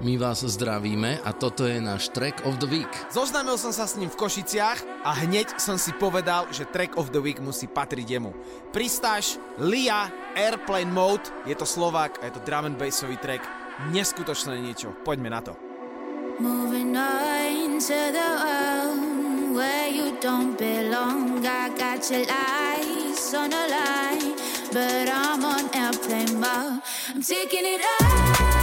My vás zdravíme a toto je náš Track of the Week. Zoznámil som sa s ním v Košiciach a hneď som si povedal, že Track of the Week musí patriť jemu. Pristáš, Lia, Airplane Mode, je to Slovák a je to drum and bassový track. Neskutočné niečo, poďme na to. Moving on to the world where you don't belong. I got your lies on the line, but I'm on airplane mode. I'm taking it up.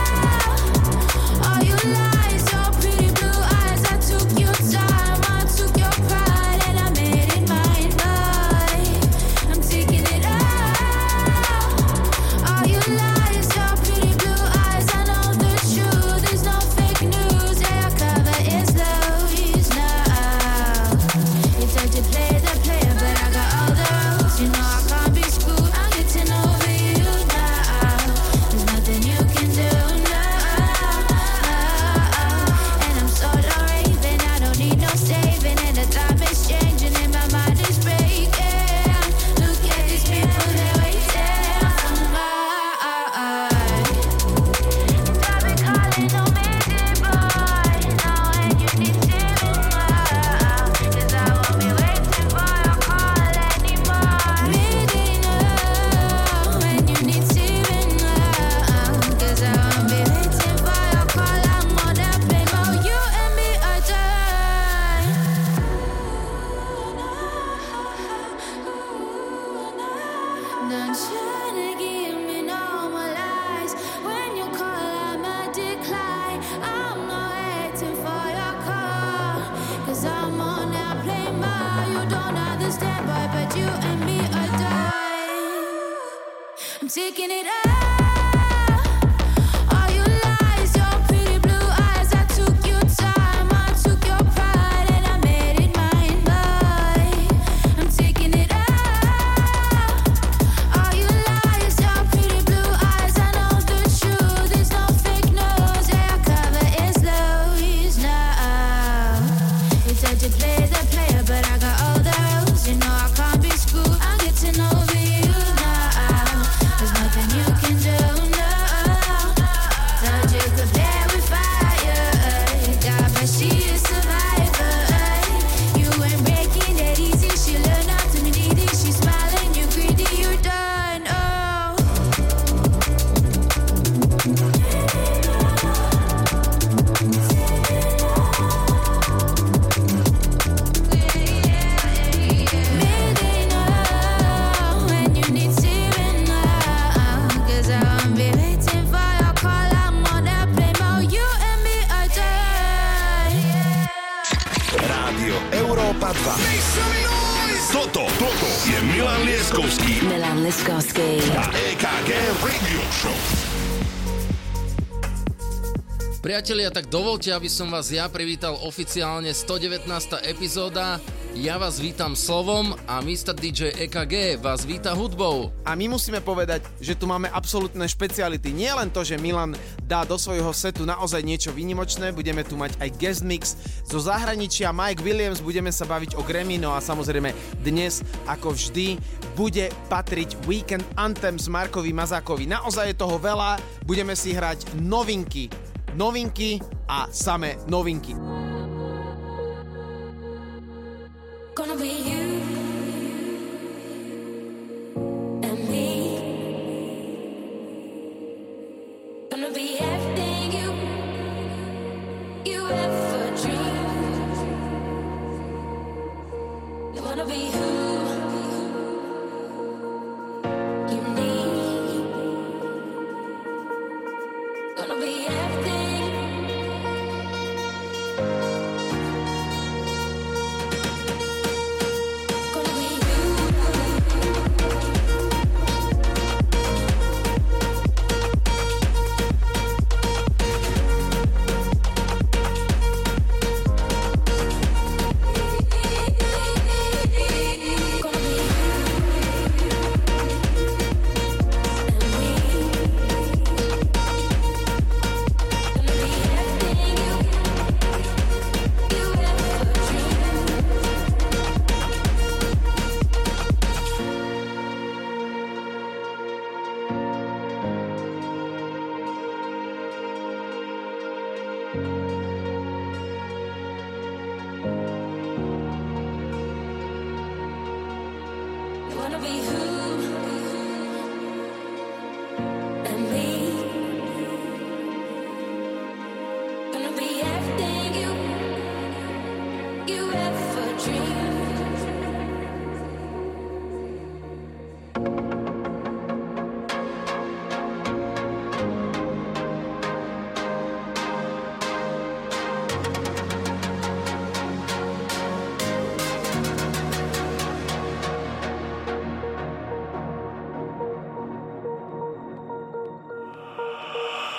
Priatelia, tak dovolte, aby som vás ja privítal oficiálne 119. epizóda. Ja vás vítam slovom a Mr. DJ EKG vás víta hudbou. A my musíme povedať, že tu máme absolútne špeciality. Nie len to, že Milan dá do svojho setu naozaj niečo vynimočné, budeme tu mať aj guest mix zo zahraničia Mike Williams, budeme sa baviť o Grammy, no a samozrejme dnes, ako vždy, bude patriť Weekend Anthem s Markovi Mazákovi. Naozaj je toho veľa, budeme si hrať novinky novinky a samé novinky.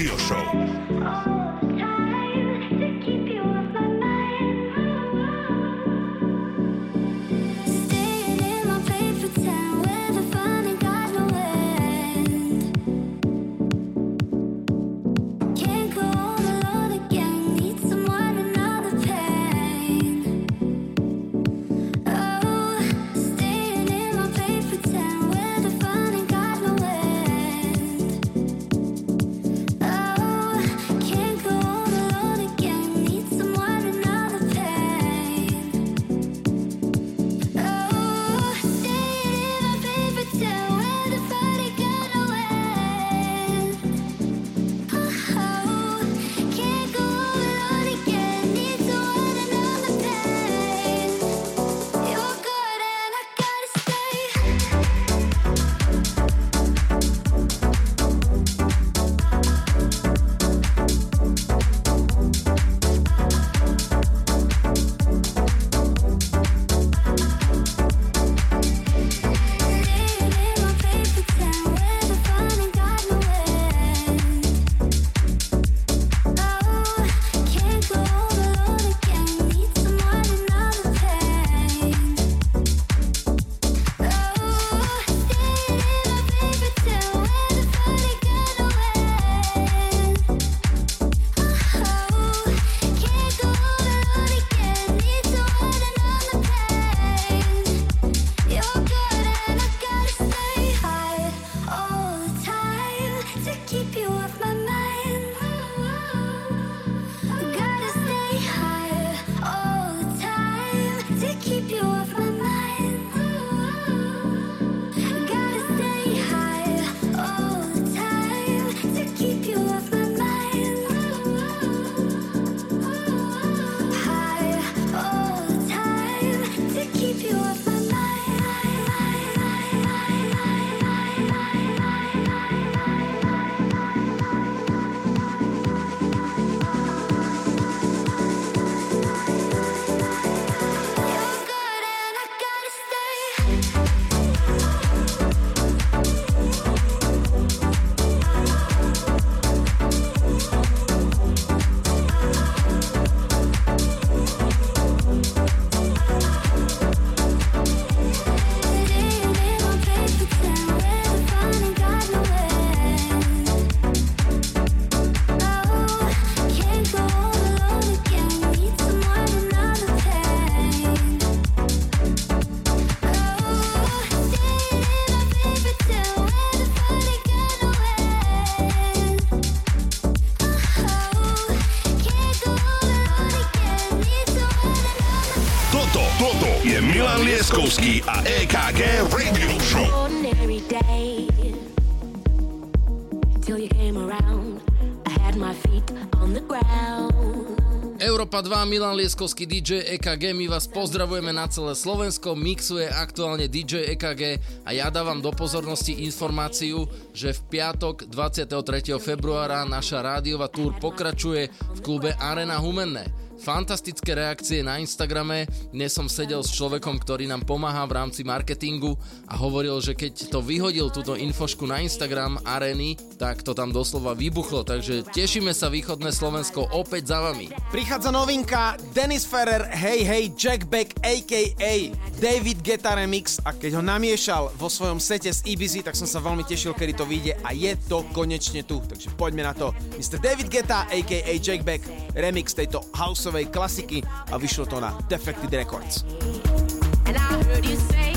Rádio a EKG Radio Show. Ordinary day Till you came around I had my feet on the ground Európa 2, Milan Lieskovský, DJ EKG, my vás pozdravujeme na celé Slovensko, mixuje aktuálne DJ EKG a ja dávam do pozornosti informáciu, že v piatok 23. februára naša rádiová túr pokračuje v klube Arena Humenné. Fantastické reakcie na Instagrame. Dnes som sedel s človekom, ktorý nám pomáha v rámci marketingu a hovoril, že keď to vyhodil túto infošku na Instagram Areny, tak to tam doslova vybuchlo. Takže tešíme sa východné Slovensko opäť za vami. Prichádza novinka Dennis Ferrer, Hey Hey Jack Beck a.k.a. David Guetta Remix a keď ho namiešal vo svojom sete z Ibizy, tak som sa veľmi tešil, kedy to vyjde a je to konečne tu. Takže poďme na to. Mr. David Guetta a.k.a. Jack Beck remix tejto house housovej klasiky a vyšlo to na Defected Records. And I heard you say,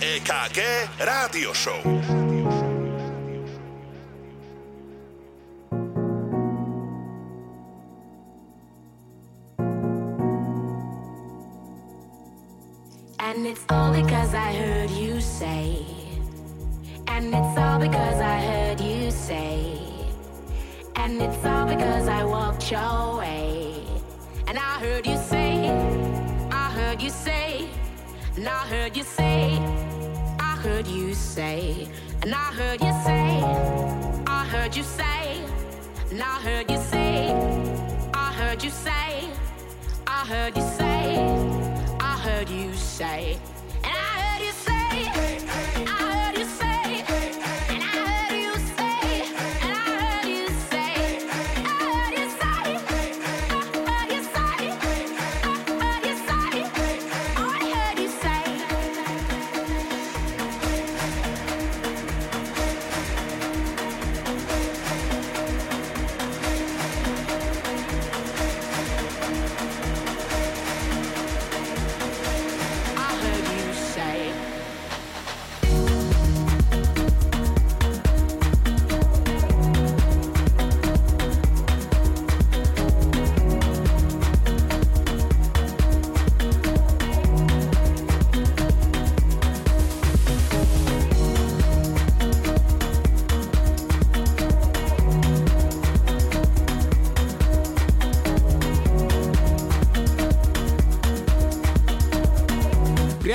EKG Rádio Show.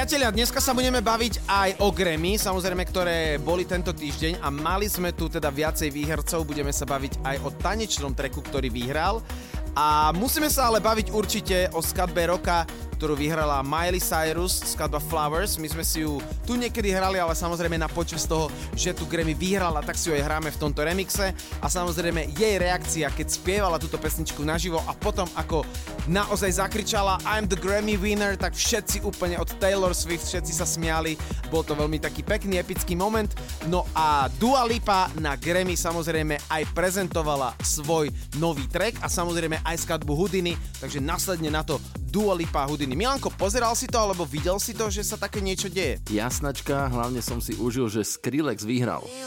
Priatelia, dneska sa budeme baviť aj o Grammy, samozrejme, ktoré boli tento týždeň a mali sme tu teda viacej výhercov, budeme sa baviť aj o tanečnom treku, ktorý vyhral. A musíme sa ale baviť určite o skladbe roka ktorú vyhrala Miley Cyrus, skladba Flowers. My sme si ju tu niekedy hrali, ale samozrejme na počas toho, že tu Grammy vyhrala, tak si ju aj hráme v tomto remixe. A samozrejme jej reakcia, keď spievala túto pesničku naživo a potom ako naozaj zakričala I'm the Grammy winner, tak všetci úplne od Taylor Swift, všetci sa smiali. Bol to veľmi taký pekný, epický moment. No a Dua Lipa na Grammy samozrejme aj prezentovala svoj nový track a samozrejme aj skladbu Houdini, takže následne na to Dua Lipa Houdini. Milanko, pozeral si to alebo videl si to, že sa také niečo deje? Jasnačka, hlavne som si užil, že Skrillex vyhral. We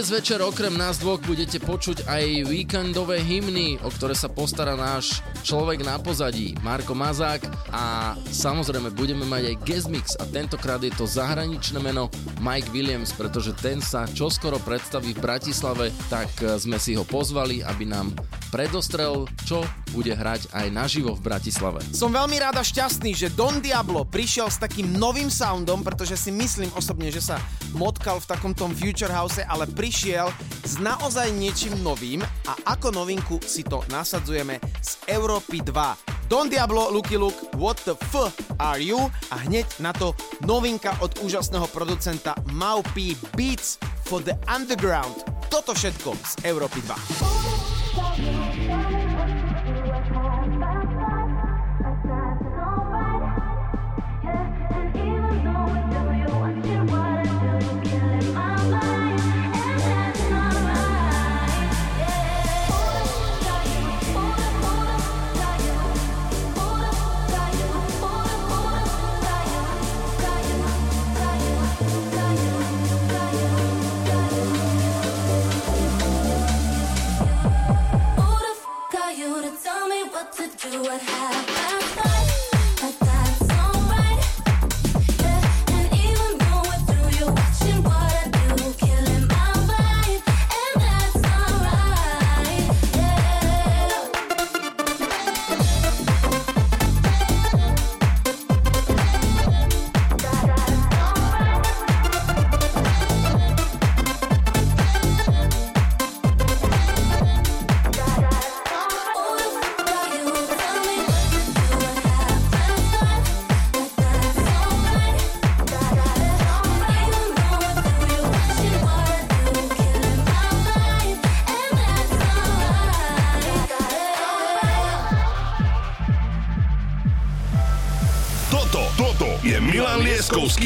Dnes večer okrem nás dvoch budete počuť aj víkendové hymny, o ktoré sa postará náš človek na pozadí, Marko Mazák a samozrejme budeme mať aj guest mix a tentokrát je to zahraničné meno Mike Williams, pretože ten sa čoskoro predstaví v Bratislave, tak sme si ho pozvali, aby nám predostrel, čo bude hrať aj naživo v Bratislave. Som veľmi rád a šťastný, že Don Diablo prišiel s takým novým soundom, pretože si myslím osobne, že sa motkal v takomto future house, ale prišiel s naozaj niečím novým a ako novinku si to nasadzujeme z Európy 2. Don Diablo, Lucky Luke, What the F are you? A hneď na to novinka od úžasného producenta Mau P Beats for the Underground. Toto všetko z Európy 2.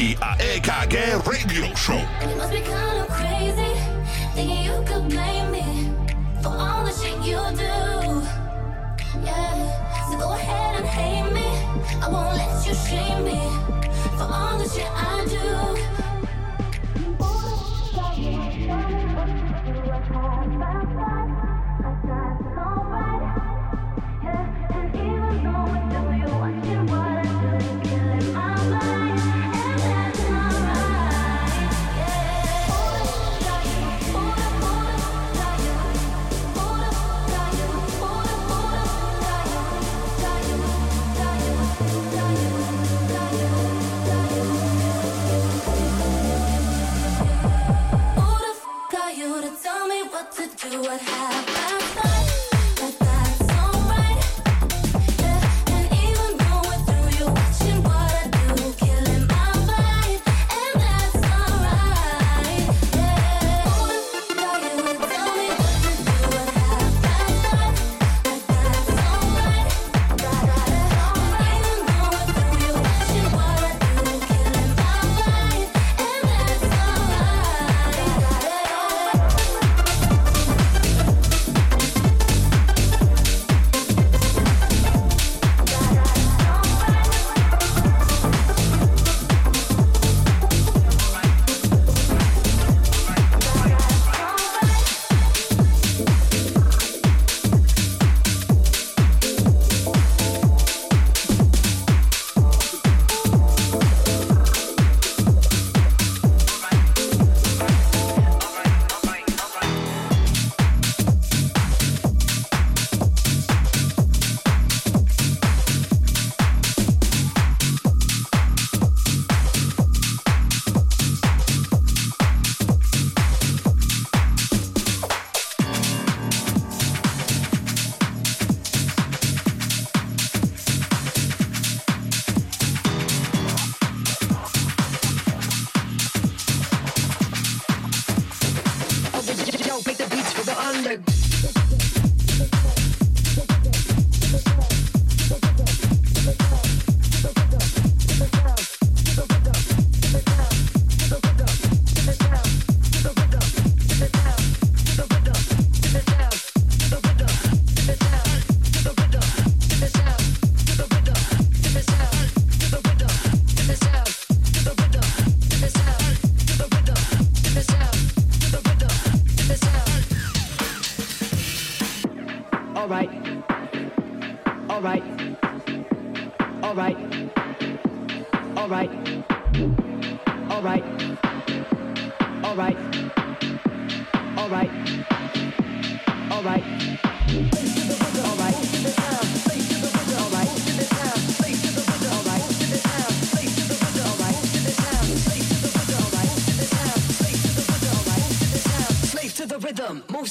Aquí a EKG Radio Show. And it must be kind of crazy thinking you could blame me for all the shit you do. Yeah, so go ahead and hate me. I won't let you shame me for all the shit I do. do what happened.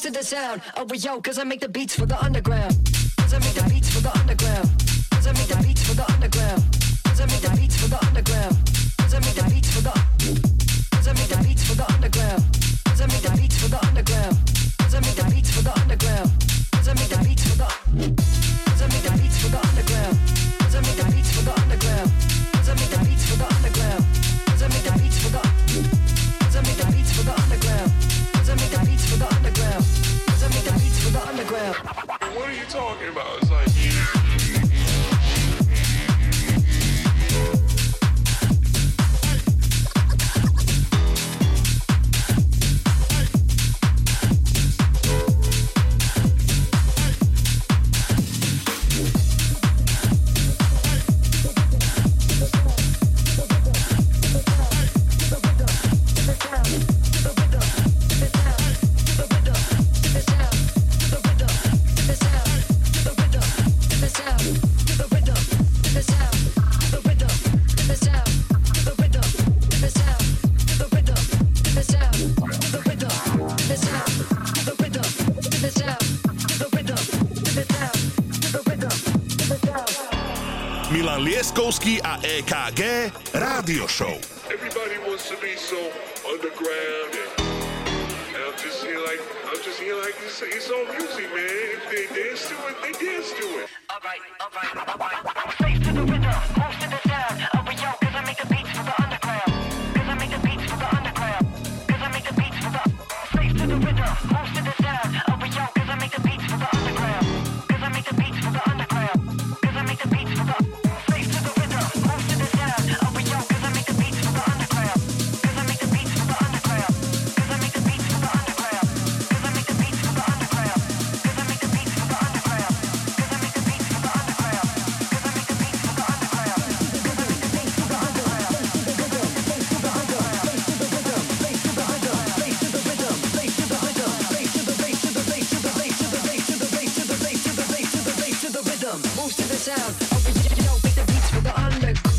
to the sound oh, of a yo, cause I make the beats for the underground. Leskovský a EKG Rádio Show. Everybody wants to be so underground and I'm just here like, I'm just here like, it's, it's all music, man. If they dance to it, they dance to it. Move to the sound. Oh, you know, with the beats for the underground.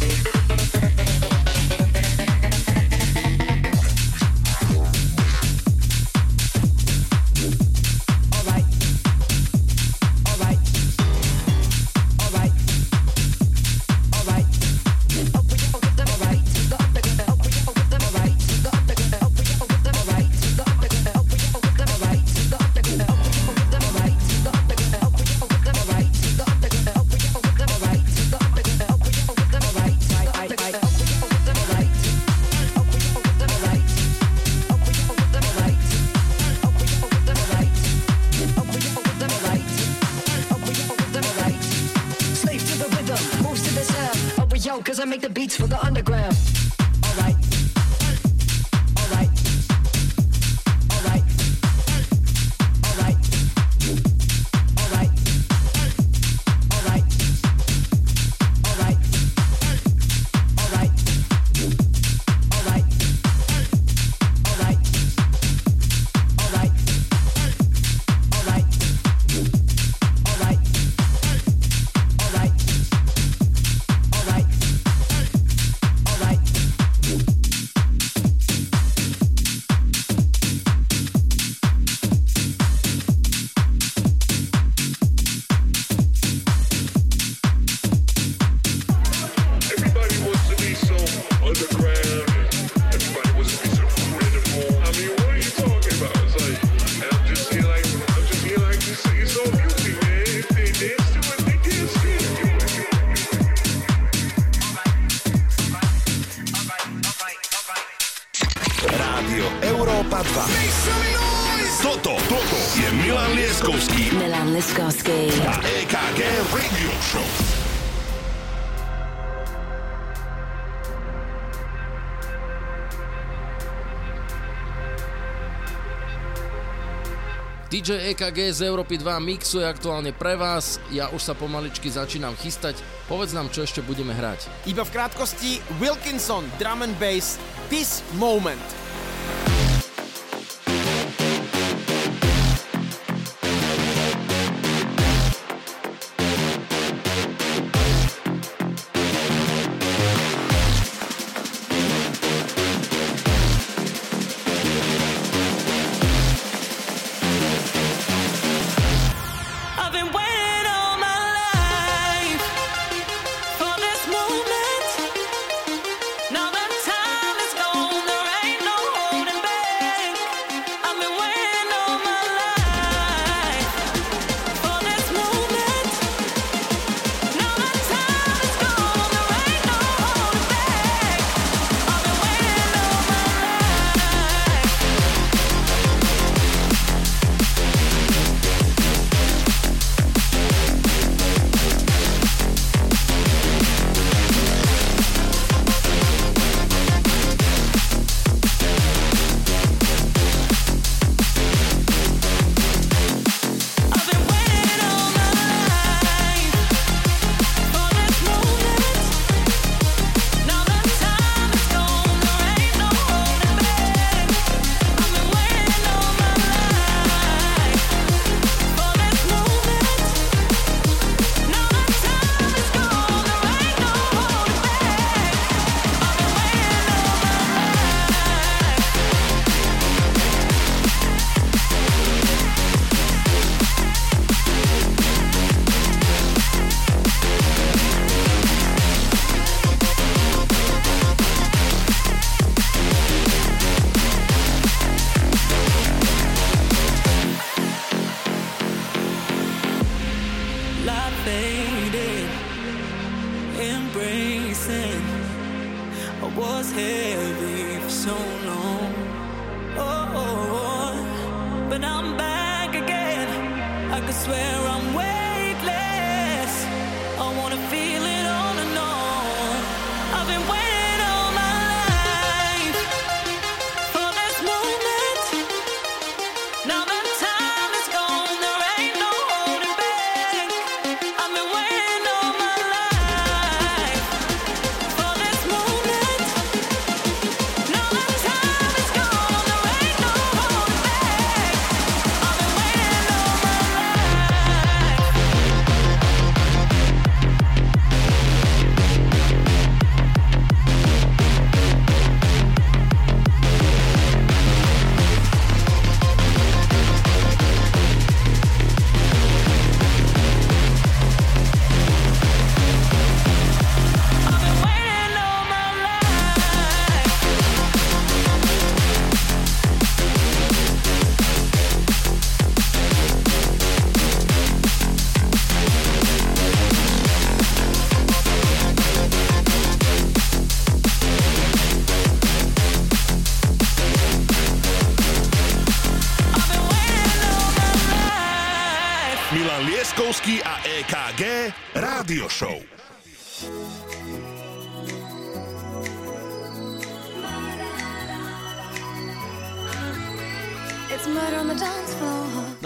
DJ EKG z Európy 2 mixuje aktuálne pre vás, ja už sa pomaličky začínam chystať, povedz nám, čo ešte budeme hrať. Iba v krátkosti Wilkinson, drum and bass, This Moment.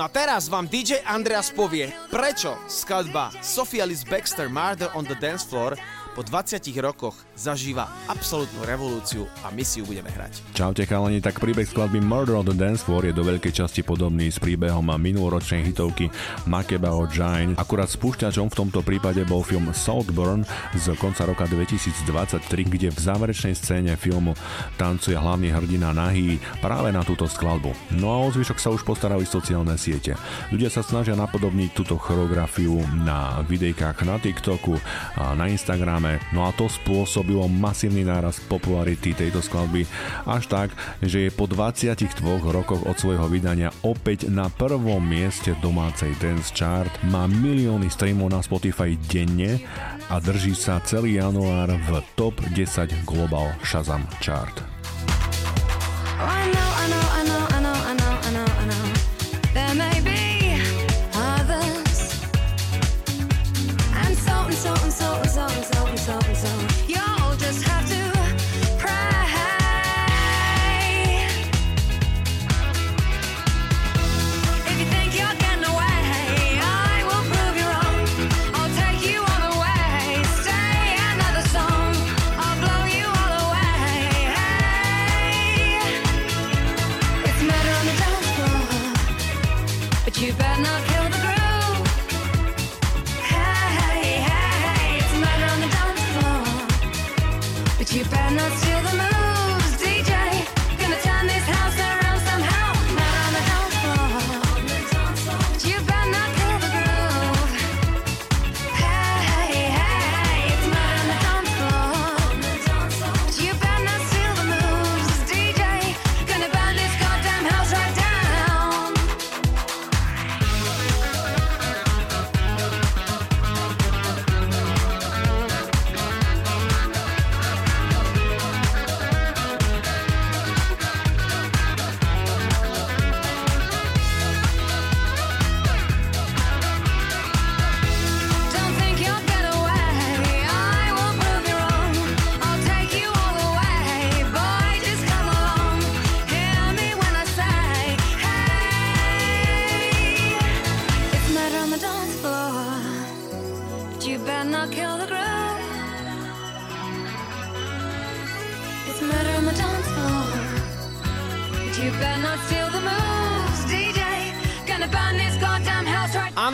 Teraz vám DJ Andreas povie, prečo skladba Sophia Liz Baxter Murder on the Dance Floor po 20 rokoch zažíva absolútnu revolúciu a my si ju budeme hrať. Čaute chalani, tak príbeh skladby Murder on the Dance Floor je do veľkej časti podobný s príbehom minuloročnej hitovky Makeba o Giant. Akurát spúšťačom v tomto prípade bol film Saltburn z konca roka 2023, kde v záverečnej scéne filmu tancuje hlavný hrdina nahý práve na túto skladbu. No a o zvyšok sa už postarali sociálne siete. Ľudia sa snažia napodobniť túto choreografiu na videjkách na TikToku, na Instagrame, známe. No a to spôsobilo masívny náraz popularity tejto skladby až tak, že je po 22 rokoch od svojho vydania opäť na prvom mieste domácej dance chart, má milióny streamov na Spotify denne a drží sa celý január v top 10 Global Shazam chart. Oh, I know, I know, I know,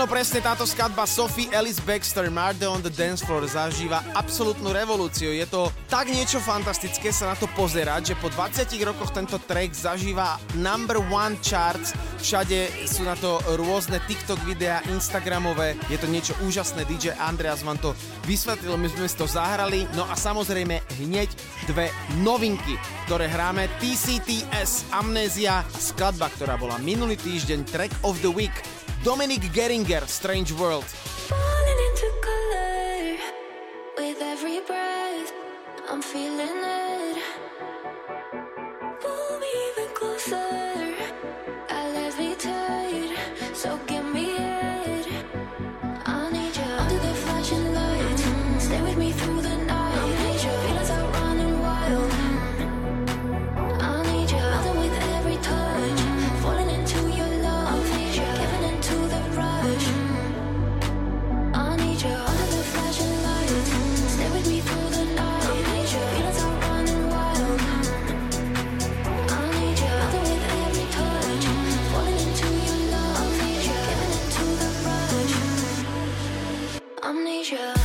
Áno, presne táto skladba Sophie Ellis Baxter Murder on the Dance Floor zažíva absolútnu revolúciu. Je to tak niečo fantastické sa na to pozerať, že po 20 rokoch tento track zažíva number one charts. Všade sú na to rôzne TikTok videá, Instagramové. Je to niečo úžasné. DJ Andreas vám to vysvetlil, my sme si to zahrali. No a samozrejme hneď dve novinky, ktoré hráme. TCTS Amnézia, skladba, ktorá bola minulý týždeň track of the week. Dominic Geringer, Strange World. I'm feeling it. Pull me even closer. danger.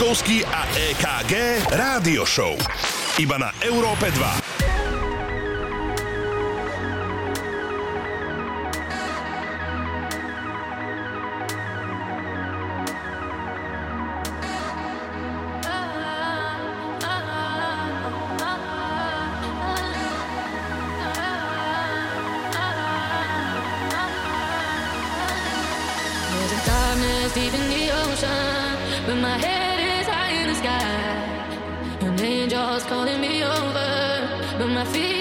Laskowski a EKG Rádio Show. Iba na Európe 2. with my head sky, and angels calling me over, but my feet.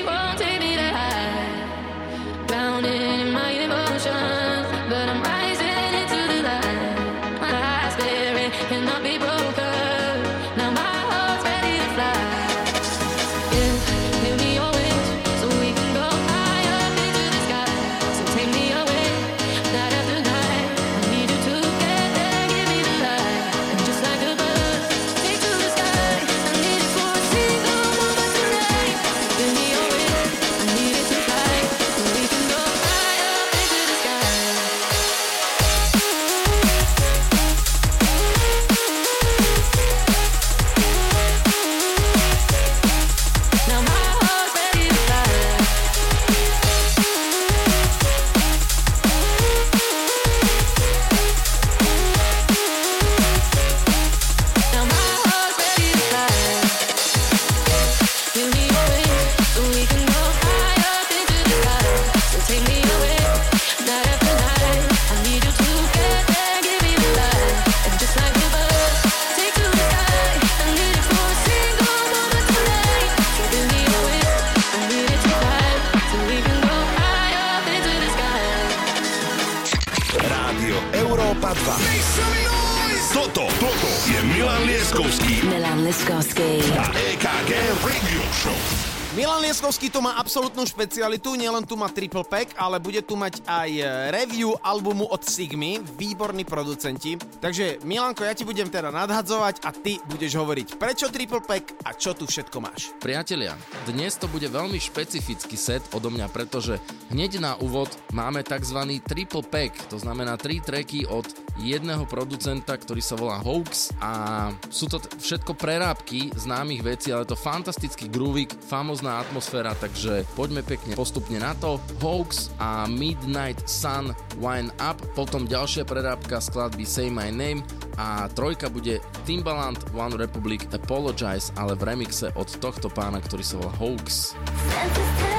Absolútnu špecialitu, nielen tu má triple pack, ale bude tu mať aj e, review albumu od Sigmy, výborní producenti. Takže Milanko, ja ti budem teda nadhadzovať a ty budeš hovoriť prečo triple pack a čo tu všetko máš. Priatelia, dnes to bude veľmi špecifický set odo mňa, pretože hneď na úvod máme tzv. triple pack, to znamená tri tracky od jedného producenta, ktorý sa volá Hoax a sú to t- všetko prerábky známych vecí, ale to fantastický groovik, famozná atmosféra, takže poďme pekne postupne na to. Hoax a Midnight Sun Wine Up, potom ďalšia prerábka skladby Say My Name a trojka bude Timbaland One Republic Apologize, ale v remixe od tohto pána, ktorý sa volá Hoax. Senses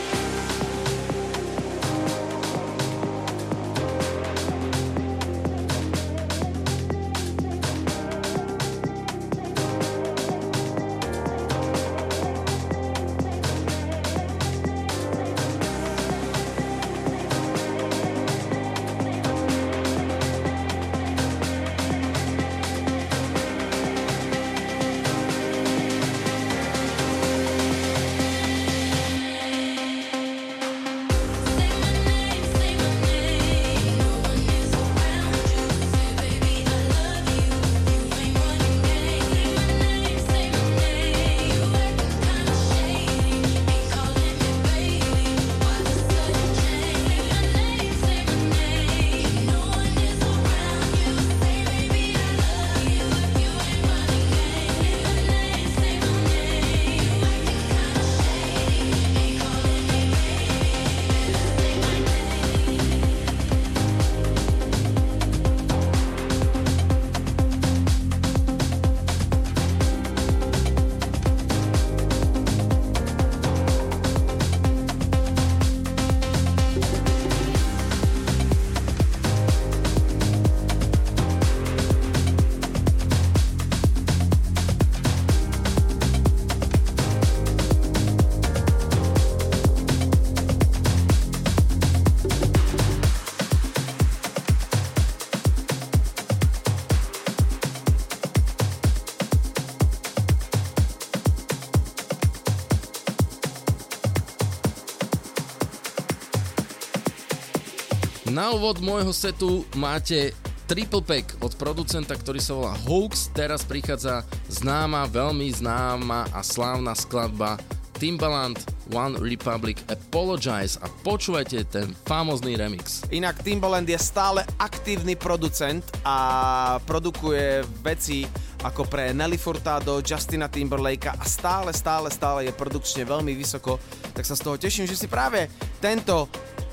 Na úvod môjho setu máte triple pack od producenta, ktorý sa volá Hoax. Teraz prichádza známa, veľmi známa a slávna skladba Timbaland One Republic Apologize a počúvajte ten famozný remix. Inak Timbaland je stále aktívny producent a produkuje veci ako pre Nelly Furtado, Justina Timberlakea a stále, stále, stále je produkčne veľmi vysoko, tak sa z toho teším, že si práve tento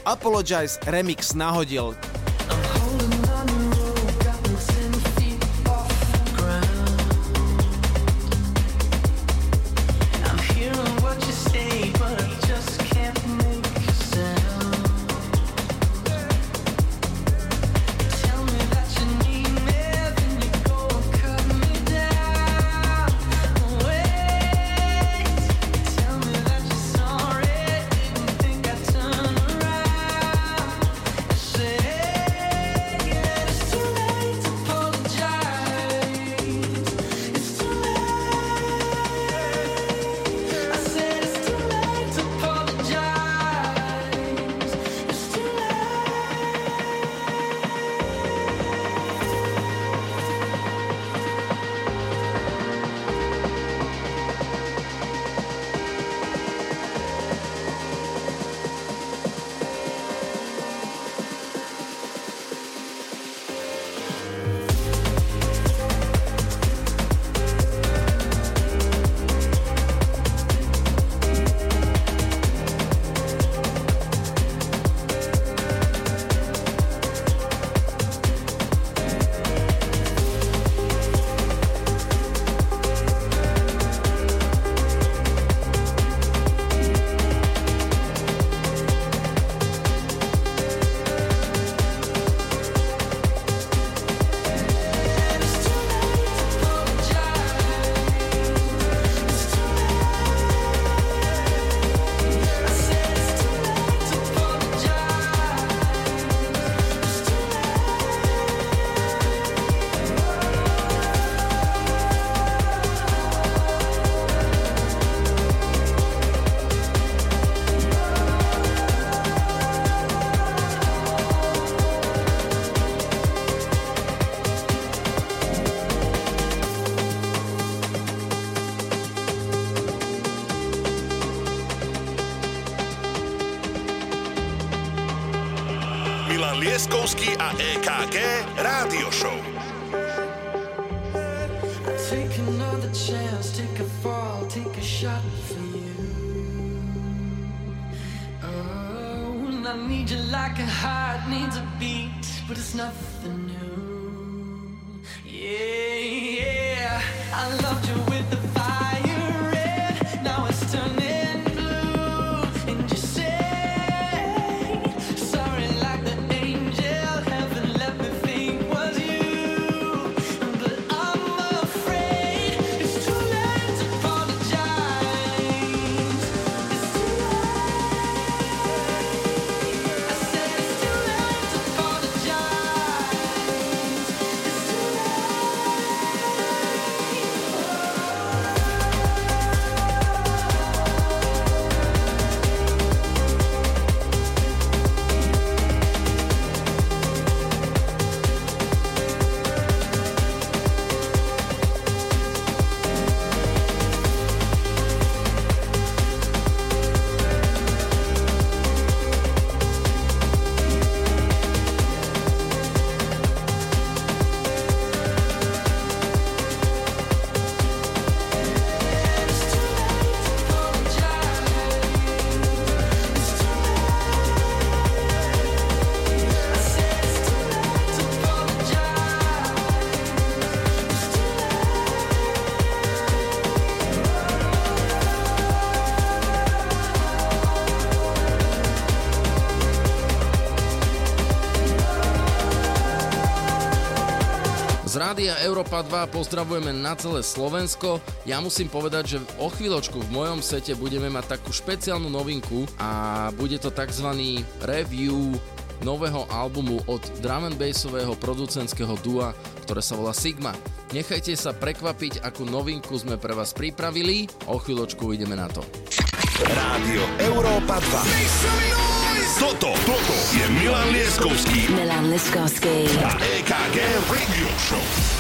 Apologize remix nahodil. Európa 2 pozdravujeme na celé Slovensko. Ja musím povedať, že o chvíľočku v mojom sete budeme mať takú špeciálnu novinku a bude to tzv. review nového albumu od drum and bassového producentského dua, ktoré sa volá Sigma. Nechajte sa prekvapiť, akú novinku sme pre vás pripravili. O chvíľočku ideme na to. Rádio Európa 2. Toto, toto je Milan Lieskovský Milan Liskovský. a EKG Radio Show.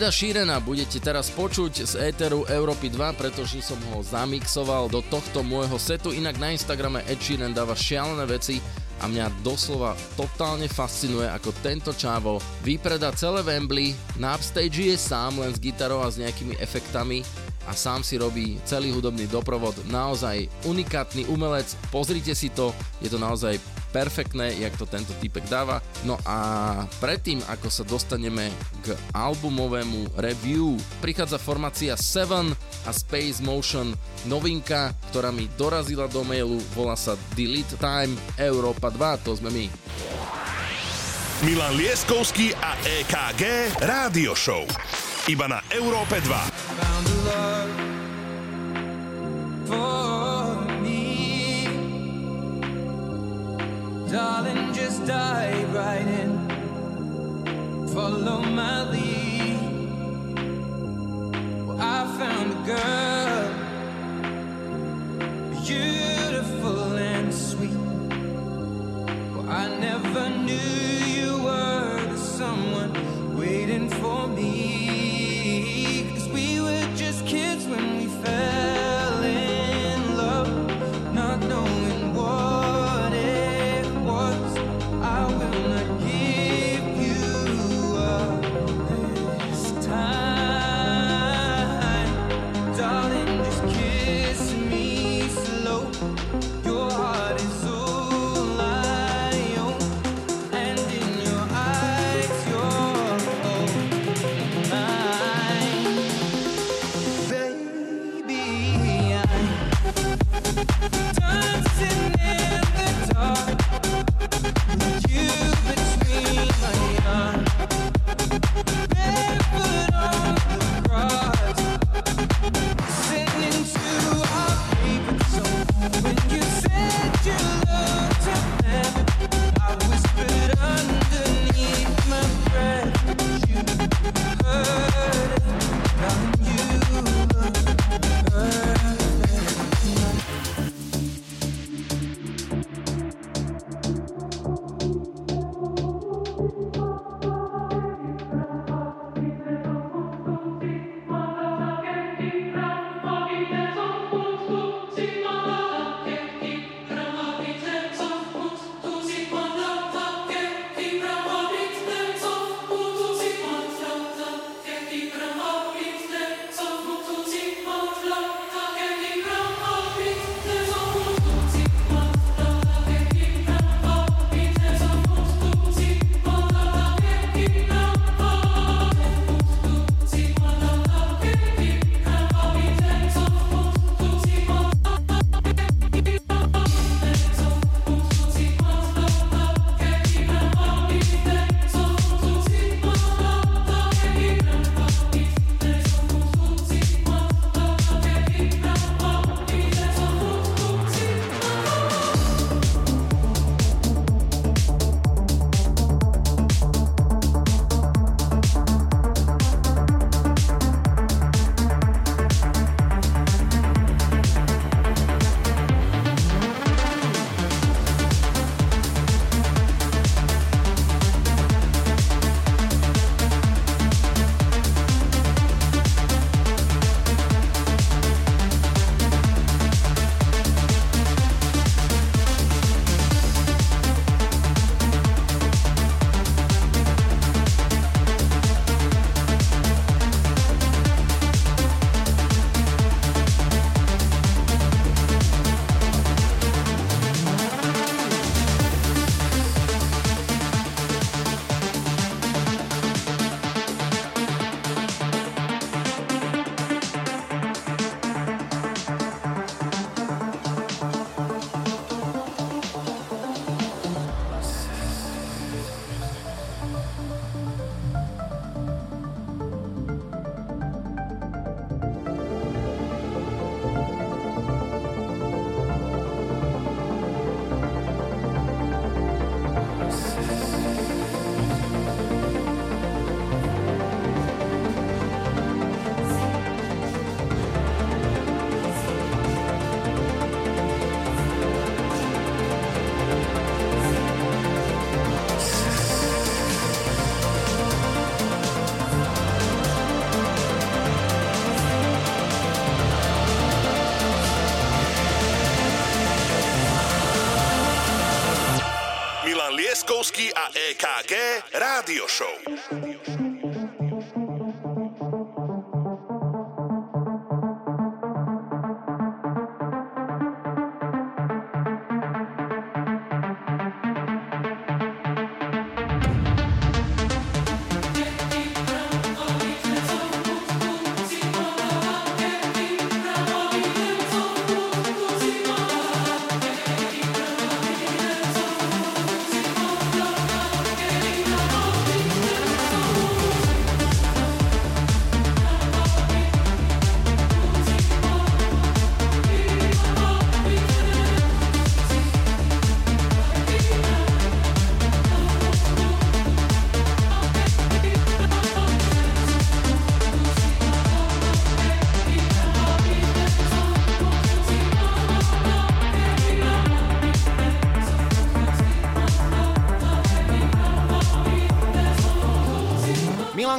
Eda Sheerana budete teraz počuť z éteru Európy 2, pretože som ho zamixoval do tohto môjho setu. Inak na Instagrame Ed Sheeran dáva šialené veci a mňa doslova totálne fascinuje, ako tento čávo vypreda celé Wembley, na upstage je sám len s gitarou a s nejakými efektami a sám si robí celý hudobný doprovod. Naozaj unikátny umelec, pozrite si to, je to naozaj perfektné, jak to tento typek dáva. No a predtým, ako sa dostaneme k albumovému review, prichádza formácia 7 a Space Motion novinka, ktorá mi dorazila do mailu, volá sa Delete Time Europa 2, to sme my. Milan Lieskovský a EKG Rádio Show. Iba na Európe 2. Darling, just dive right in. Follow my lead. Well, I found a girl, beautiful and sweet. Well, I never knew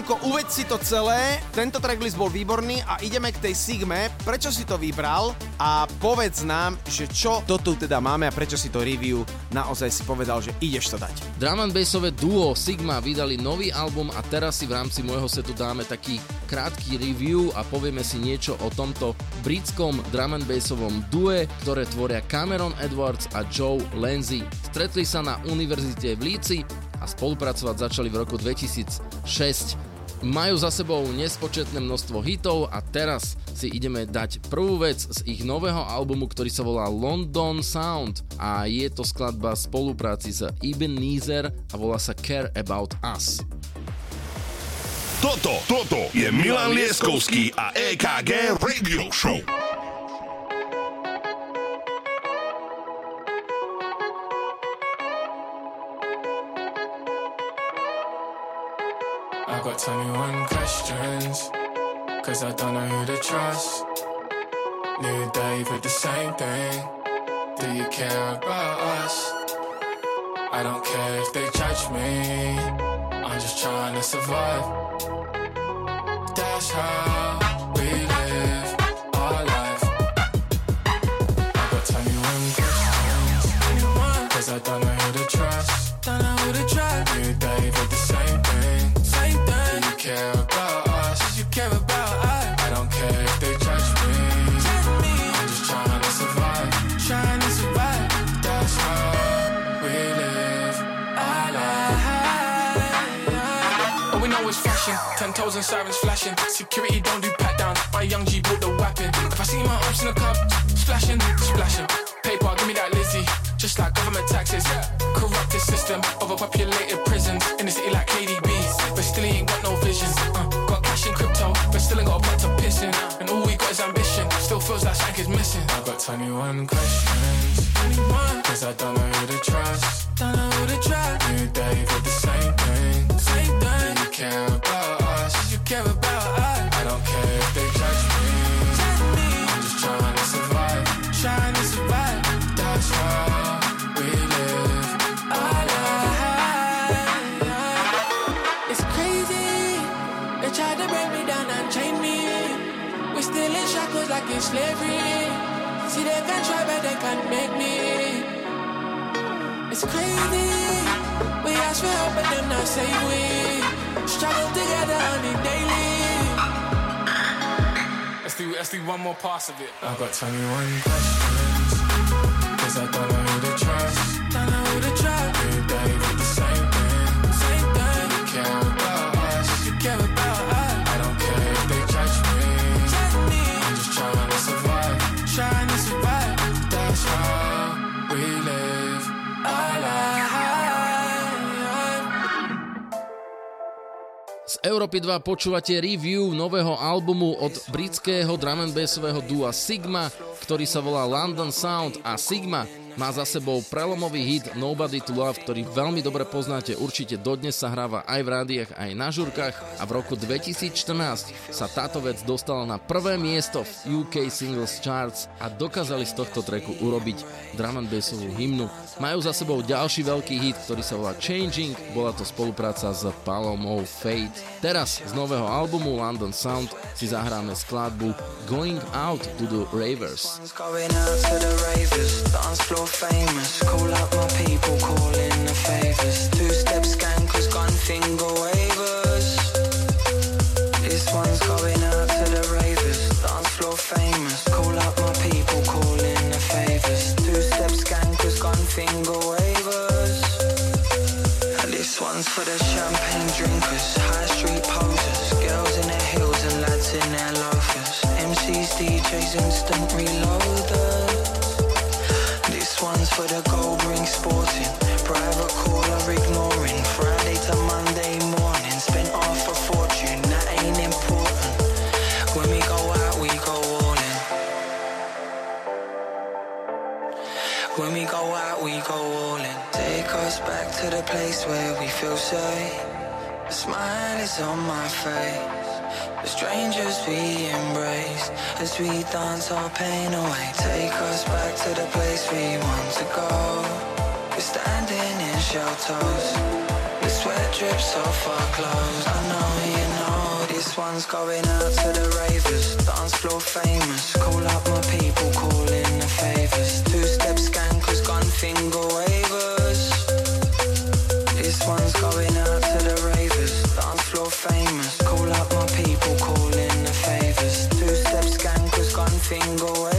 Milanko, uveď si to celé. Tento tracklist bol výborný a ideme k tej Sigme. Prečo si to vybral? A povedz nám, že čo to tu teda máme a prečo si to review naozaj si povedal, že ideš to dať. Drum and bassové duo Sigma vydali nový album a teraz si v rámci môjho setu dáme taký krátky review a povieme si niečo o tomto britskom drum and bassovom due, ktoré tvoria Cameron Edwards a Joe Lenzi. Stretli sa na univerzite v Líci a spolupracovať začali v roku 2006. Majú za sebou nespočetné množstvo hitov a teraz si ideme dať prvú vec z ich nového albumu, ktorý sa volá London Sound a je to skladba spolupráci s Ibn Neezer a volá sa Care About Us. Toto, toto je Milan Lieskovský a EKG Radio Show. I got 21 questions, cause I don't know who to trust. New day, but the same thing. Do you care about us? I don't care if they judge me, I'm just trying to survive. That's how and sirens flashing. Security don't do pat down. My young G bought the weapon. If I see my arms in the cup, splashing, splashing. Paper, give me that Lizzie. Just like government taxes. Corrupted system, overpopulated prisons. In the city like KDB. But still he ain't got no vision. Uh, got cash in crypto, but still ain't got a pot to piss in. And all we got is ambition. Still feels like Shank is missing. I got 21 questions. 21. Cause I don't know who to trust. Don't know who to trust. New day, but the same thing. Same thing. You care about us? Do you care about us? I don't care if they judge me. I'm just trying to survive. Trying to survive. That's how we live our life. It's crazy. They tried to break me down and chain me. We're still in shackles like in slavery. See, they can try, but they can't make me. It's crazy. We ask for help, but them not say we. Struggle together on it daily. Let's do, let's do one more pass of it. I got 21 questions. Cause I don't know who to trust. Don't know who to trust. Z Európy 2 počúvate review nového albumu od britského drum and bassového dua Sigma, ktorý sa volá London Sound a Sigma má za sebou prelomový hit Nobody to Love, ktorý veľmi dobre poznáte, určite dodnes sa hráva aj v rádiách, aj na žurkách a v roku 2014 sa táto vec dostala na prvé miesto v UK Singles Charts a dokázali z tohto treku urobiť drum and bassovú hymnu. Majú za sebou ďalší veľký hit, ktorý sa volá Changing, bola to spolupráca s Palomou Fate. Teraz z nového albumu London Sound si zahráme skladbu Going Out to the Ravers. Going out to the ravers, dance floor famous. Call out my people, calling the favors. Two step skankers, gun finger wavers. This one's going out to the ravers. Dance floor famous. Call out my people, calling the favors. Two step skankers, gun finger wavers. This one's for the champagne. Place where we feel safe. A smile is on my face. The strangers we embrace as we dance our pain away. Take us back to the place we want to go. We're standing in shelters. The sweat drips off our clothes. I know you know this one's going out to the ravers. Dance floor famous. Call up my people, call in the favors. Two steps step scankers, gun finger wavers. Finger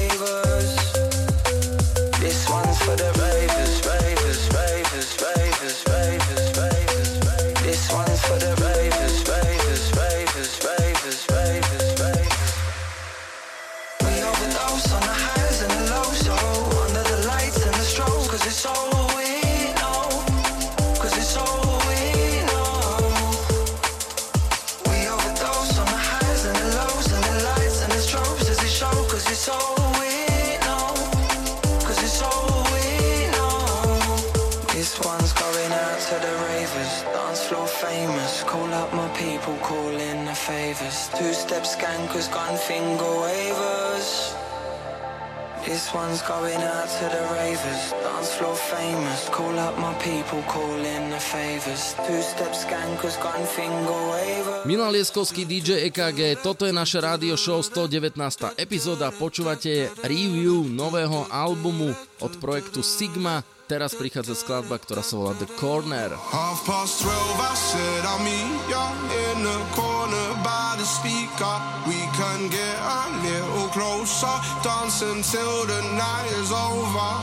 This one's going out to the ravers, dance floor famous. Call up my people, call in the favors. Two step scankers, gun finger wavers. Milan Lieskovský DJ EKG, toto je naše rádio show 119. epizóda, počúvate review nového albumu od projektu Sigma. Teraz prichádza skladba, ktorá sa volá The Corner. Half past twelve, I said I'll meet ya in the corner by the speaker. We can get a little closer, dance until the night is over.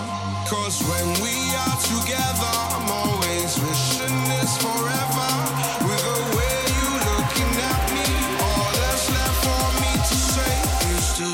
Cause when we are together, I'm always wishing this forever. With the way you looking at me, all that's left for me to say is do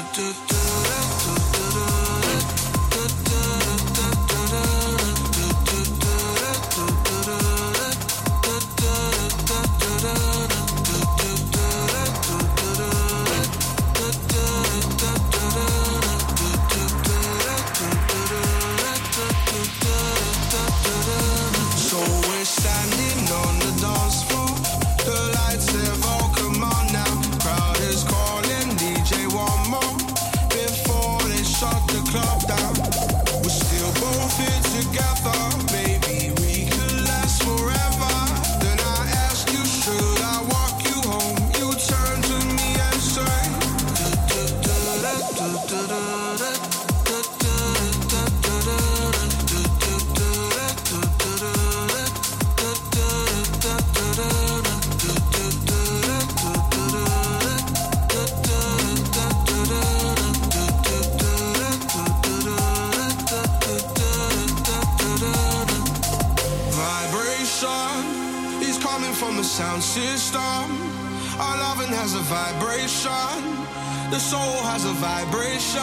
sound system. Our loving has a vibration. The soul has a vibration.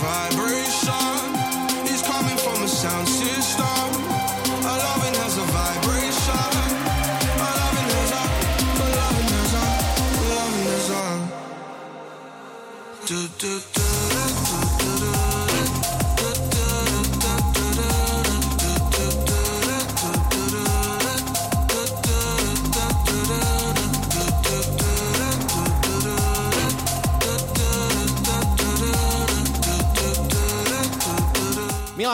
Vibration is coming from the sound system. Our loving has a vibration. Our loving has a, our loving has a, our loving has a. Do do do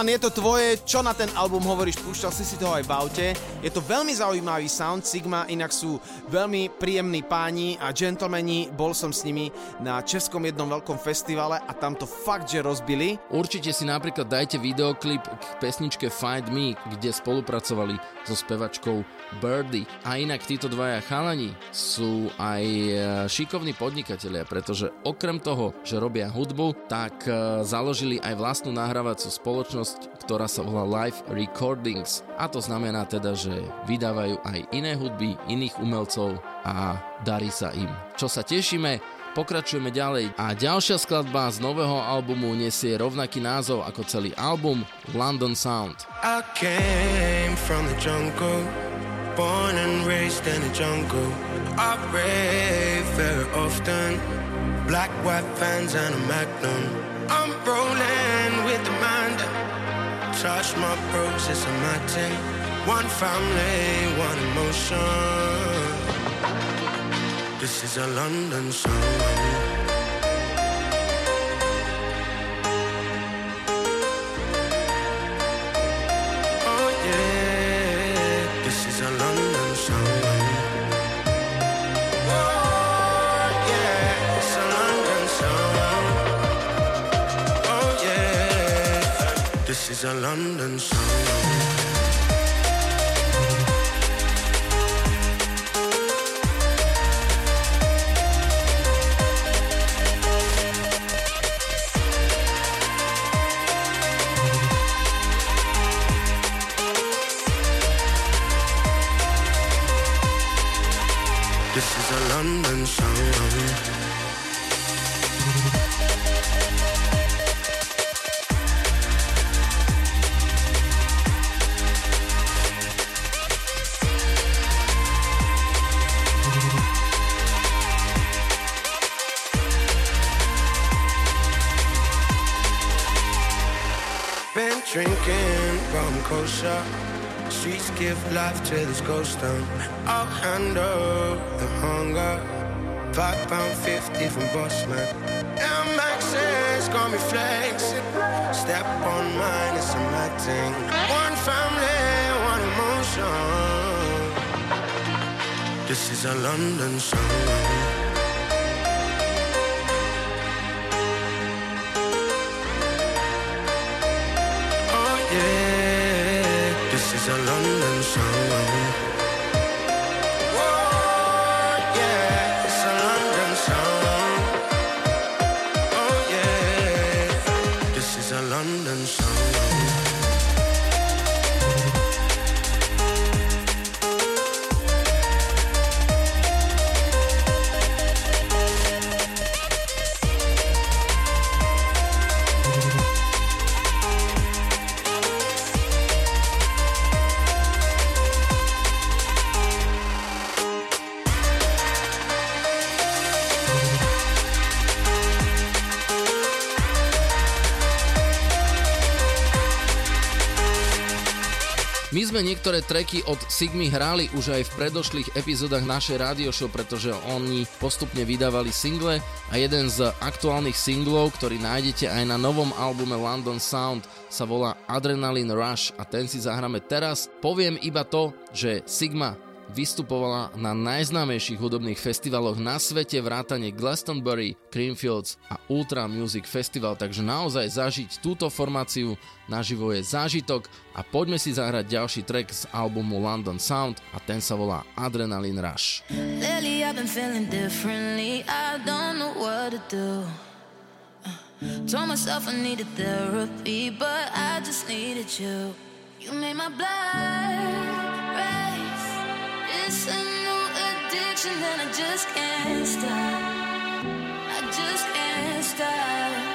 Milan, je to tvoje, čo na ten album hovoríš, púšťal si si toho aj v aute. Je to veľmi zaujímavý sound, Sigma inak sú veľmi príjemní páni a gentlemani, bol som s nimi na českom jednom veľkom festivale a tam to fakt, že rozbili. Určite si napríklad dajte videoklip k pesničke Find Me, kde spolupracovali so spevačkou Birdie. A inak títo dvaja chalani sú aj e, šikovní podnikatelia, pretože okrem toho, že robia hudbu, tak e, založili aj vlastnú nahrávaciu spoločnosť, ktorá sa volá Live Recordings a to znamená teda, že vydávajú aj iné hudby, iných umelcov a darí sa im. Čo sa tešíme, pokračujeme ďalej a ďalšia skladba z nového albumu nesie rovnaký názov ako celý album London Sound. I came from the jungle, born and raised in the jungle. I rave very often, black, white fans and a magnum. I'm rolling with the that touch my roses and my ting. One family, one emotion. This is a London song. Is a London song. This is a London song. Kosher. Streets give life to this ghost town. I'll handle the hunger. Five pound fifty from Bossman. MX's got me flexing. Step on mine, it's a mad thing. One family, one emotion. This is a London song. Yeah, this is a niektoré treky od Sigmy hrali už aj v predošlých epizódach našej radio show, pretože oni postupne vydávali single a jeden z aktuálnych singlov, ktorý nájdete aj na novom albume London Sound, sa volá Adrenaline Rush a ten si zahráme teraz. Poviem iba to, že Sigma vystupovala na najznámejších hudobných festivaloch na svete vrátane Glastonbury, Creamfields a Ultra Music Festival, takže naozaj zažiť túto formáciu naživo je zážitok a poďme si zahrať ďalší track z albumu London Sound a ten sa volá Adrenaline Rush. Lately I've been feeling differently. I don't know what to do. Uh, Told myself I needed therapy, but I just needed you. You made my blood. It's a new addiction and I just can't stop. I just can't stop.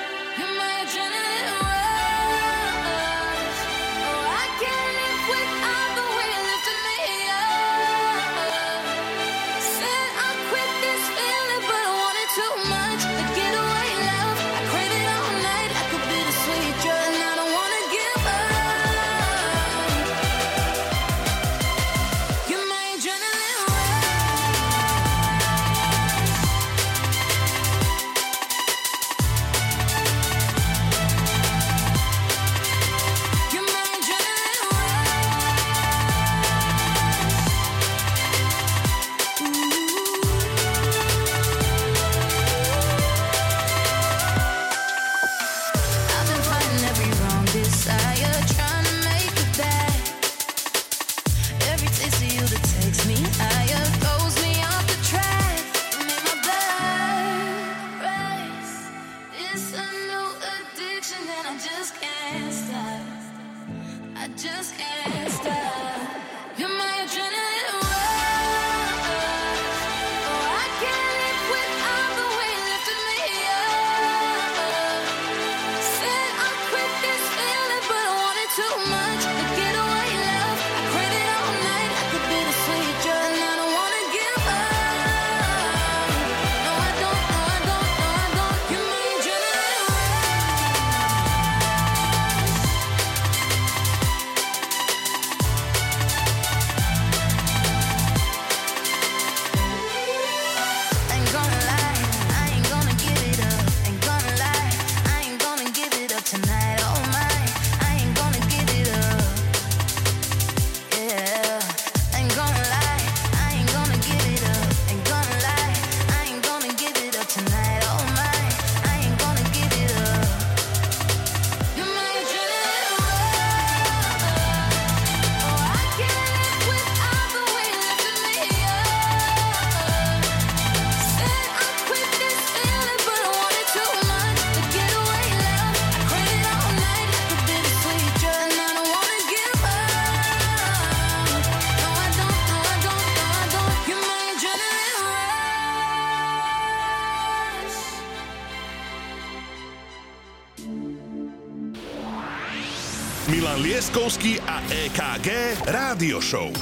Radio Show.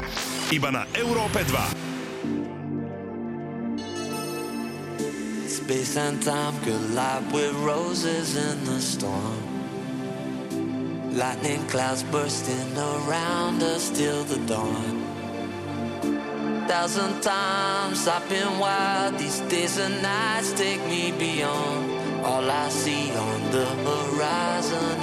Iba na Európe 2. Space and time collide with roses in the storm. Lightning clouds bursting around us till the dawn. Thousand times I've been wild, these days and nights take me beyond. All I see on the horizon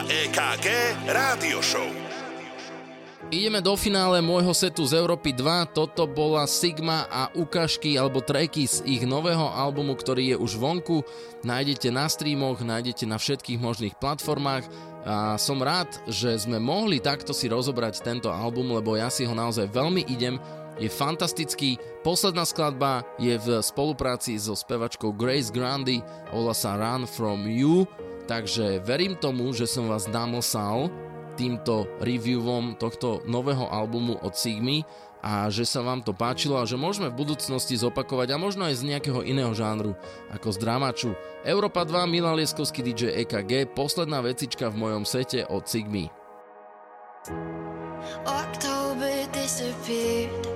EKG Rádio Show. Ideme do finále môjho setu z Európy 2. Toto bola Sigma a ukážky alebo tracky z ich nového albumu, ktorý je už vonku. Nájdete na streamoch, nájdete na všetkých možných platformách. A som rád, že sme mohli takto si rozobrať tento album, lebo ja si ho naozaj veľmi idem je fantastický. Posledná skladba je v spolupráci so spevačkou Grace Grandy, volá sa Run From You Takže verím tomu, že som vás namosal týmto reviewom tohto nového albumu od Sigmy a že sa vám to páčilo a že môžeme v budúcnosti zopakovať a možno aj z nejakého iného žánru, ako z dramaču. Európa 2, Milan Lieskovský DJ EKG, posledná vecička v mojom sete od Sigmy. October disappeared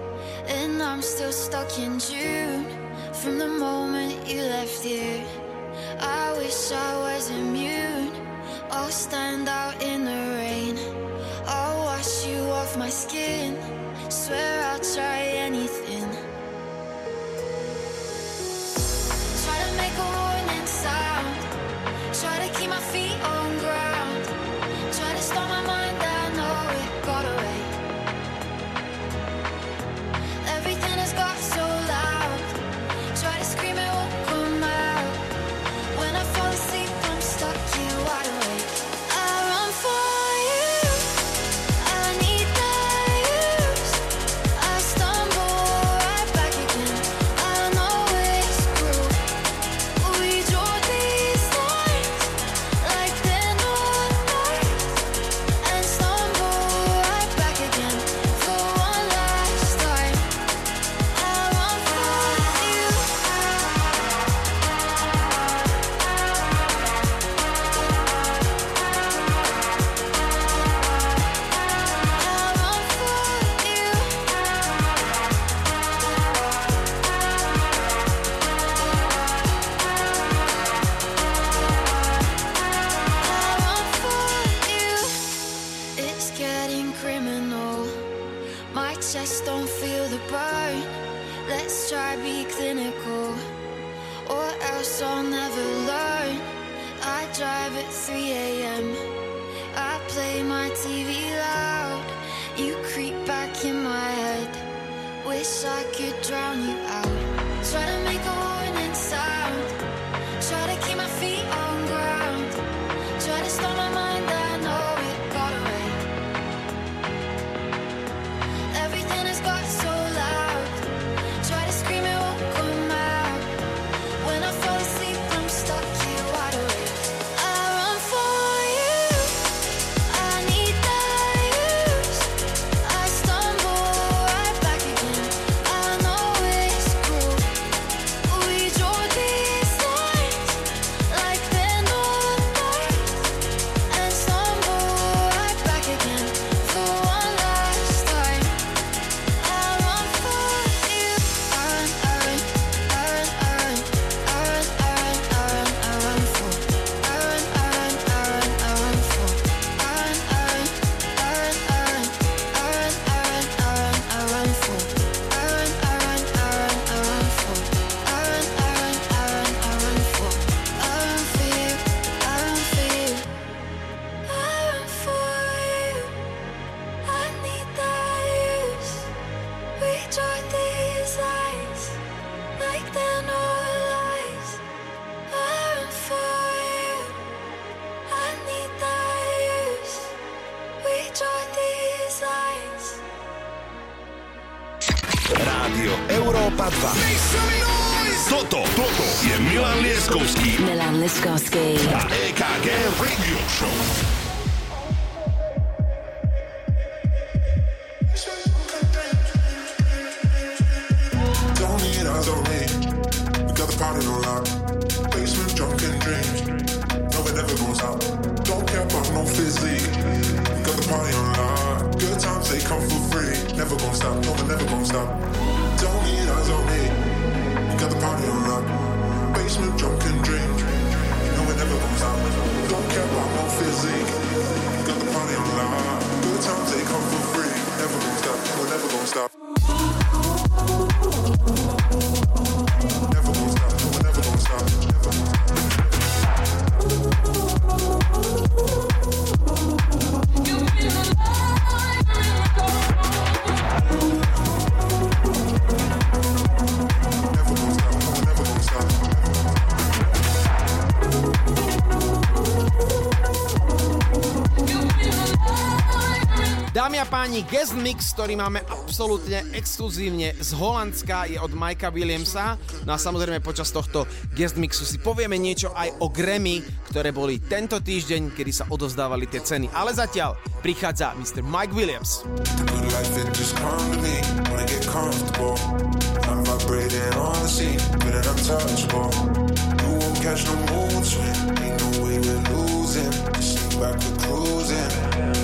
And I'm still stuck in June From the moment you left here I wish I was immune. I'll stand out in the rain. I'll wash you off my skin. Swear I'll try anything. chalani, guest mix, ktorý máme absolútne exkluzívne z Holandska, je od Majka Williamsa. No a samozrejme počas tohto guest mixu si povieme niečo aj o Grammy, ktoré boli tento týždeň, kedy sa odozdávali tie ceny. Ale zatiaľ prichádza Mr. Mike Williams. Back to cruising.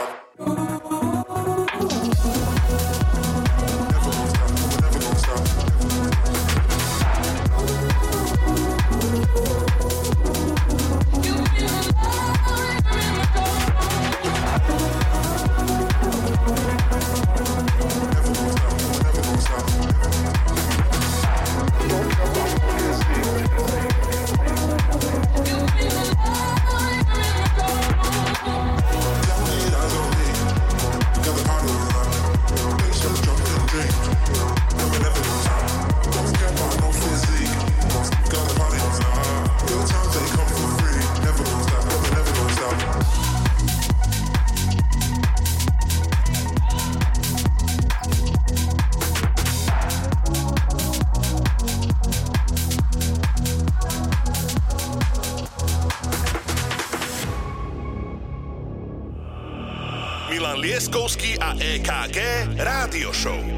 EKG Rádio Show.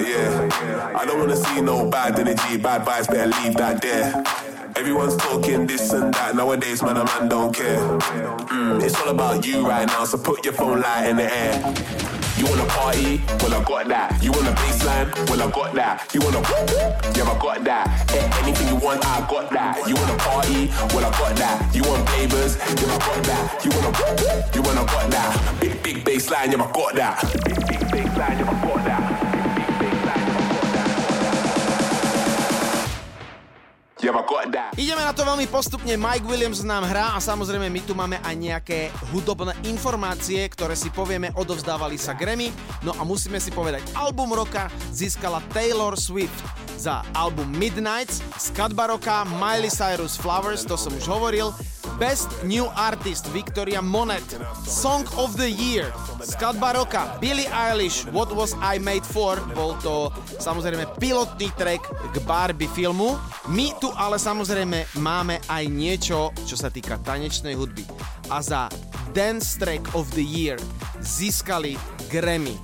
Like yeah. I don't wanna see no bad energy, bad vibes. Better leave that there. Everyone's talking this and that nowadays, man. A man don't care. Mm, it's all about you right now, so put your phone light in the air. You wanna party? Well, I got that. You want a baseline? Well, I got that. You wanna Yeah, I got that. Eh, anything you want, I got that. You wanna party? Well, I got that. You want flavors? Yeah, I got that. You wanna You wanna got that. Big, big baseline, yeah, I got that. Big, big baseline, yeah, I got that. Ideme na to veľmi postupne, Mike Williams nám hrá a samozrejme my tu máme aj nejaké hudobné informácie, ktoré si povieme, odovzdávali sa Grammy. No a musíme si povedať, album roka získala Taylor Swift za album Midnights, skladba roka Miley Cyrus Flowers, to som už hovoril, Best New Artist Victoria Monet, Song of the Year, skladba roka Billie Eilish What Was I Made For, bol to samozrejme pilotný track k Barbie filmu. My tu ale samozrejme máme aj niečo, čo sa týka tanečnej hudby. A za Dance Track of the Year získali Grammy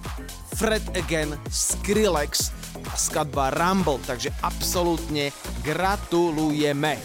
Fred Again, Skrillex a skladba Rumble, takže absolútne gratulujeme.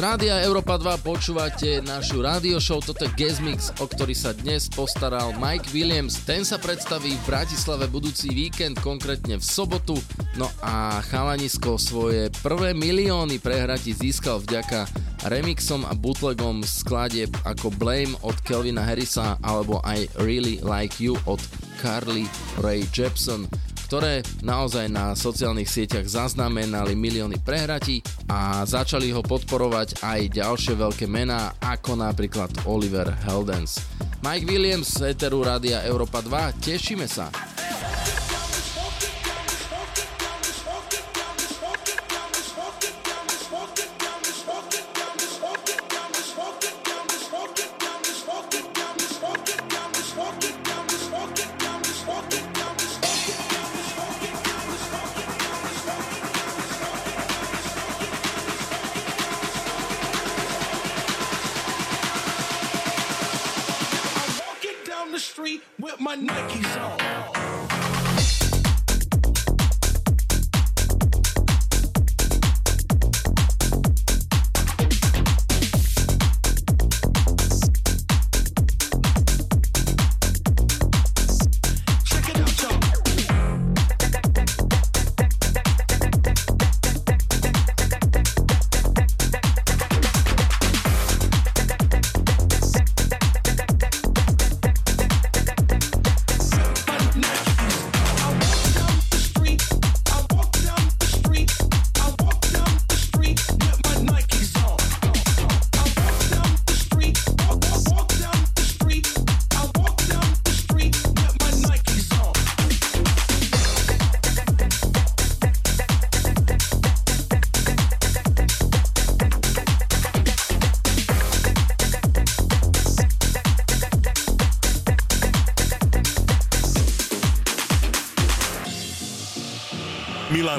Rádia Európa 2 počúvate našu rádio show, toto je Guest o ktorý sa dnes postaral Mike Williams. Ten sa predstaví v Bratislave budúci víkend, konkrétne v sobotu. No a chalanisko svoje prvé milióny prehrati získal vďaka remixom a bootlegom skladieb ako Blame od Kelvina Harrisa alebo aj Really Like You od Carly Ray Jepsen ktoré naozaj na sociálnych sieťach zaznamenali milióny prehratí a začali ho podporovať aj ďalšie veľké mená ako napríklad Oliver Heldens. Mike Williams z Eteru Rádia Európa 2, tešíme sa. Nikes on.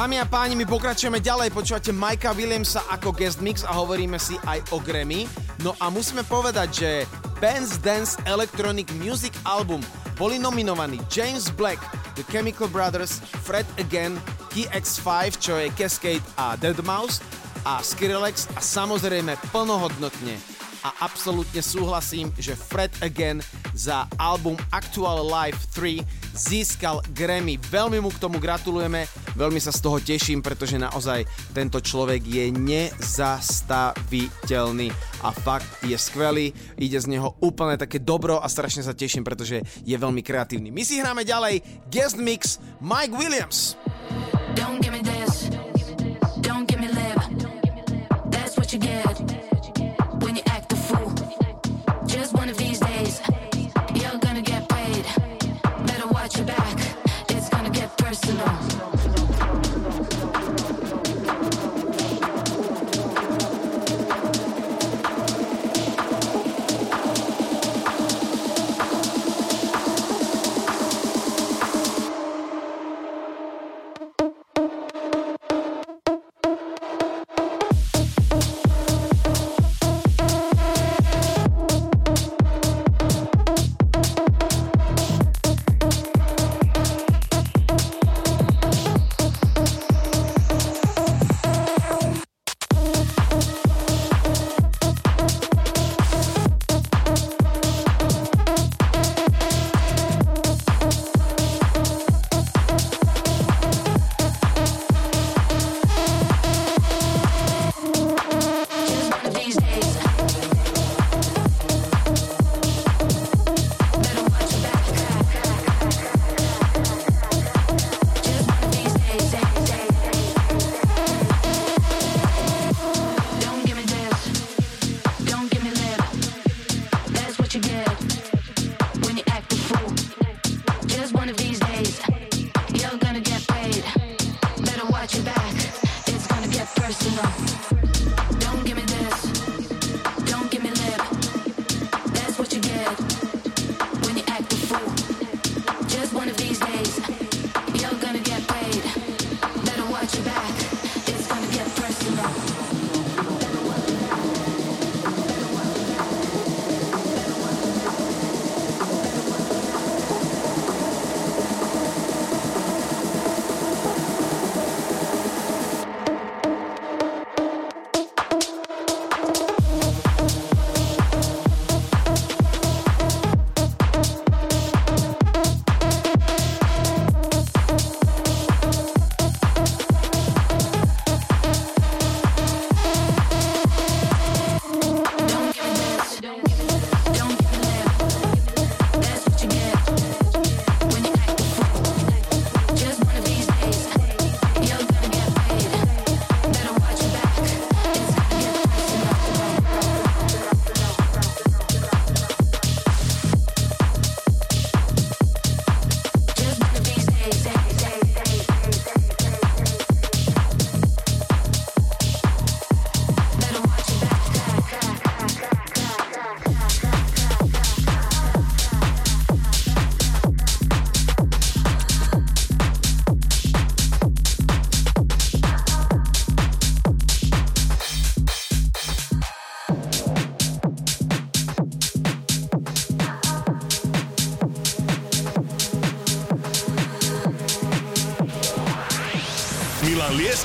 Dámy a páni, my pokračujeme ďalej, počúvate Mikea Williamsa ako guest mix a hovoríme si aj o Grammy. No a musíme povedať, že Ben's Dance Electronic Music Album boli nominovaní James Black, The Chemical Brothers, Fred Again, KX5, čo je Cascade a Deadmau5 a Skrillex a samozrejme plnohodnotne a absolútne súhlasím, že Fred Again za album Actual Life 3 získal Grammy. Veľmi mu k tomu gratulujeme, veľmi sa z toho teším, pretože naozaj tento človek je nezastaviteľný a fakt je skvelý, ide z neho úplne také dobro a strašne sa teším, pretože je veľmi kreatívny. My si hráme ďalej Guest Mix Mike Williams. Don't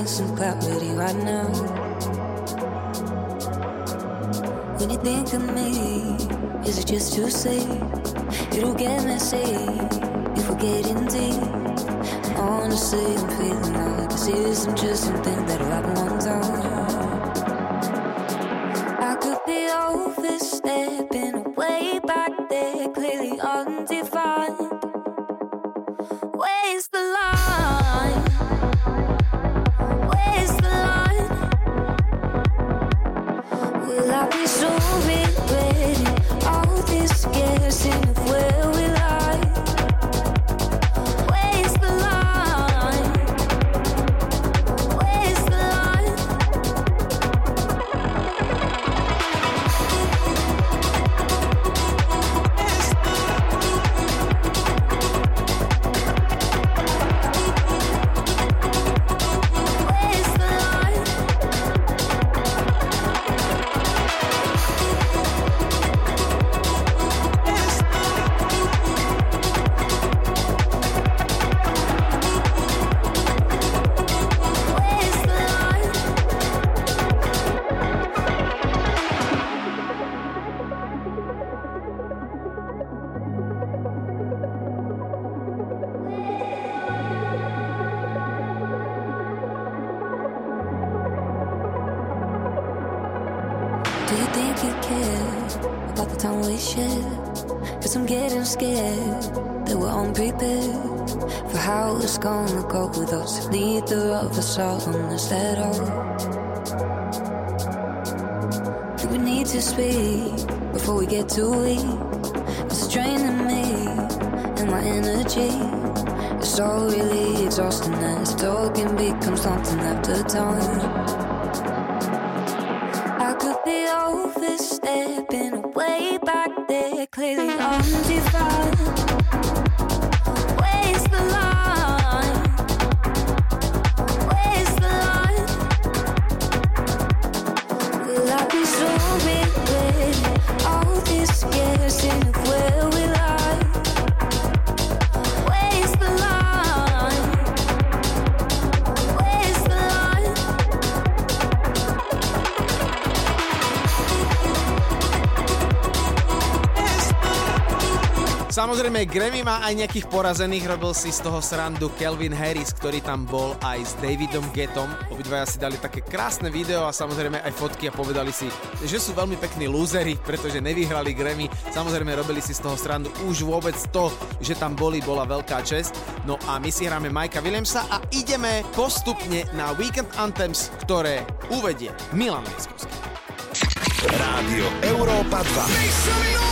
Need some clarity right now. When you think of me, is it just to say it'll get messy if we're getting deep? Honestly, I'm feeling like this isn't just something that'll happen one time. Gonna go with us. Neither of us are honest at all. Do we need to speak before we get too weak? It's draining me and my energy. It's all really exhausting as talking becomes something after time. I could be overstepping way back there, clearly undefined. Samozrejme, Grammy má aj nejakých porazených, robil si z toho srandu Kelvin Harris, ktorý tam bol aj s Davidom Getom. Obidvaja si dali také krásne video a samozrejme aj fotky a povedali si, že sú veľmi pekní lúzery, pretože nevyhrali Grammy. Samozrejme, robili si z toho srandu už vôbec to, že tam boli, bola veľká čest. No a my si hráme Majka Williamsa a ideme postupne na Weekend Anthems, ktoré uvedie Milan Lieskovský. Rádio Európa 2.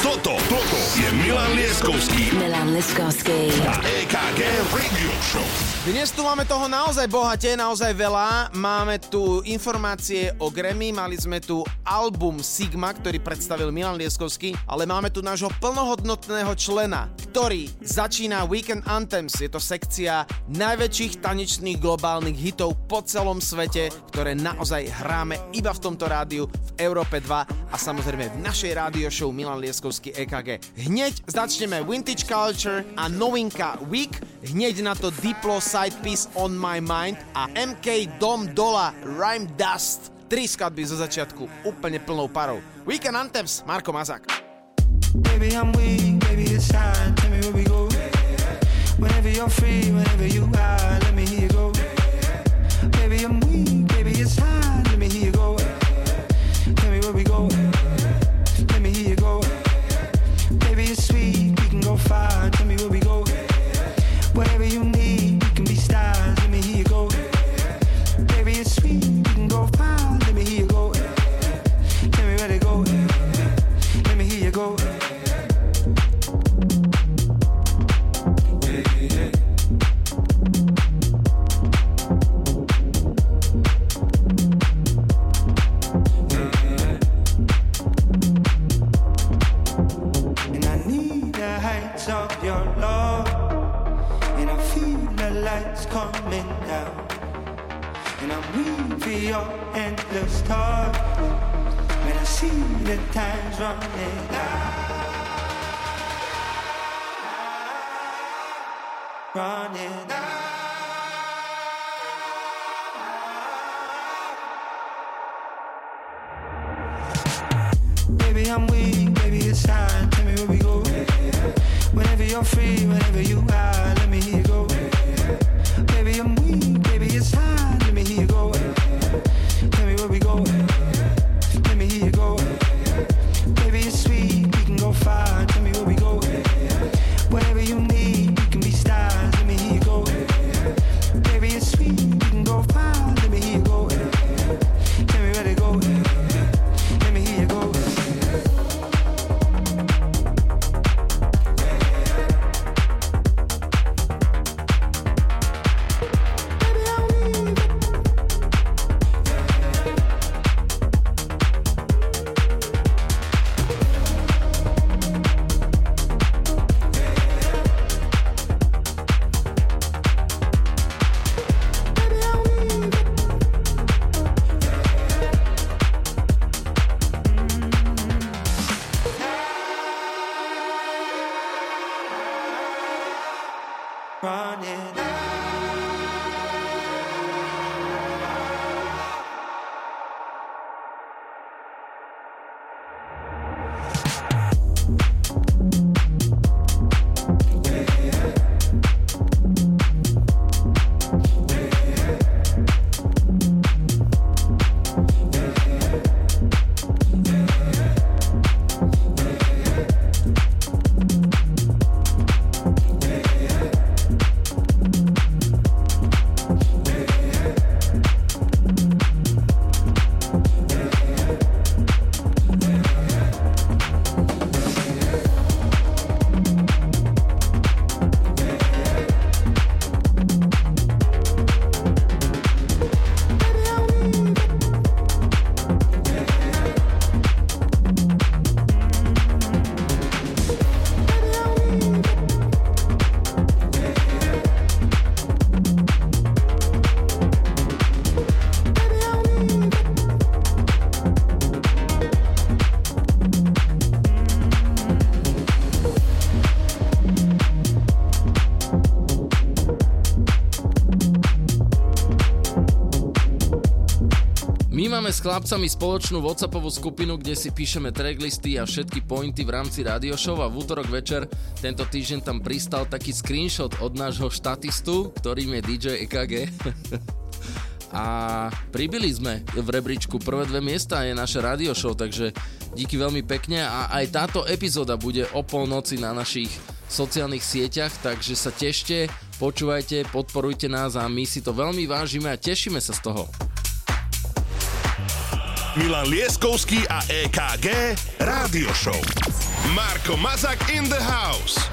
Toto, toto je Milan Lieskovský Milan Liskovský. a EKG Radio Show. Dnes tu máme toho naozaj bohate, naozaj veľa. Máme tu informácie o Grammy, mali sme tu album Sigma, ktorý predstavil Milan Lieskovský, ale máme tu nášho plnohodnotného člena, ktorý začína Weekend Anthems. Je to sekcia najväčších tanečných globálnych hitov po celom svete, ktoré naozaj hráme iba v tomto rádiu v Európe 2 a samozrejme v našej rádio show Milan Lieskovský EKG. Hneď začneme Vintage Culture a novinka Week, hneď na to Diplo Side Piece On My Mind a MK Dom Dola Rhyme Dust. Tri skladby zo začiatku úplne plnou parou. Weekend Anthems, Marko Mazák. Baby, I'm weak, baby, it's time. Tell me where we go. Whenever you're free, whenever you are, let me hear waiting your endless talk. When I see the time's running out. Running out. Baby, I'm weak, baby, it's time. Tell me where we go. Whenever you're free, whenever you are, s chlapcami spoločnú Whatsappovú skupinu, kde si píšeme tracklisty a všetky pointy v rámci radio show a v útorok večer tento týždeň tam pristal taký screenshot od nášho štatistu, ktorým je DJ EKG. a pribili sme v rebríčku prvé dve miesta je naše radio show, takže díky veľmi pekne a aj táto epizóda bude o polnoci na našich sociálnych sieťach, takže sa tešte, počúvajte, podporujte nás a my si to veľmi vážime a tešíme sa z toho. Milan Lieskovský a EKG Rádio Show. Marko Mazak in the house.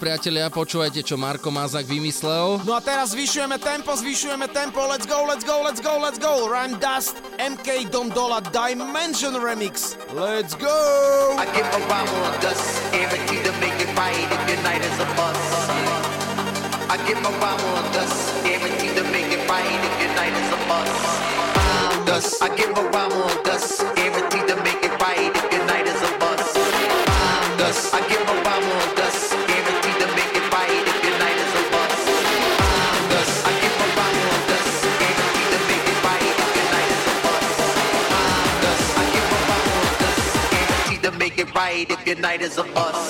Priatelia, počúvajte, čo Marko Mazak vymyslel. No a teraz zvyšujeme tempo, zvyšujeme tempo, let's go, let's go, let's go, let's go. Rhyme Dust, MK Dom Dola Dimension Remix. Let's go! I give a rhyme on dust, guaranteed to make it right if your night is a bust. I give a rhyme on dust, guaranteed to make it right if your night is a bust. Dust, I give a rhyme on dust, right if your night is a bust.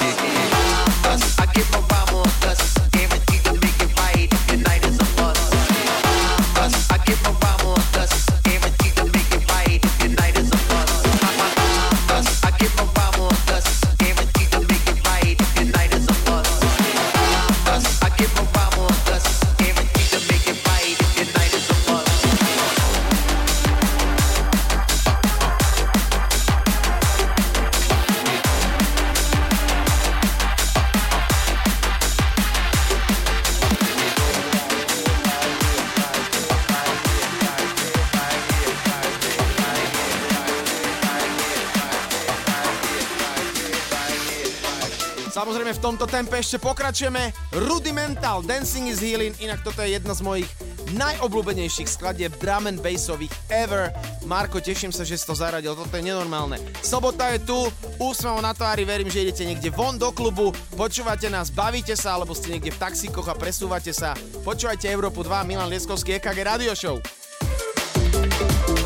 Tomto tempe ešte pokračujeme. Rudimental Dancing is Healing, inak toto je jedna z mojich najobľúbenejších skladieb drum and bassových ever. Marko, teším sa, že si to zaradil, toto je nenormálne. Sobota je tu, úsmev na tvári, verím, že idete niekde von do klubu, počúvate nás, bavíte sa, alebo ste niekde v taxíkoch a presúvate sa. Počúvajte Európu 2, Milan Lieskovský, EKG Radio Show.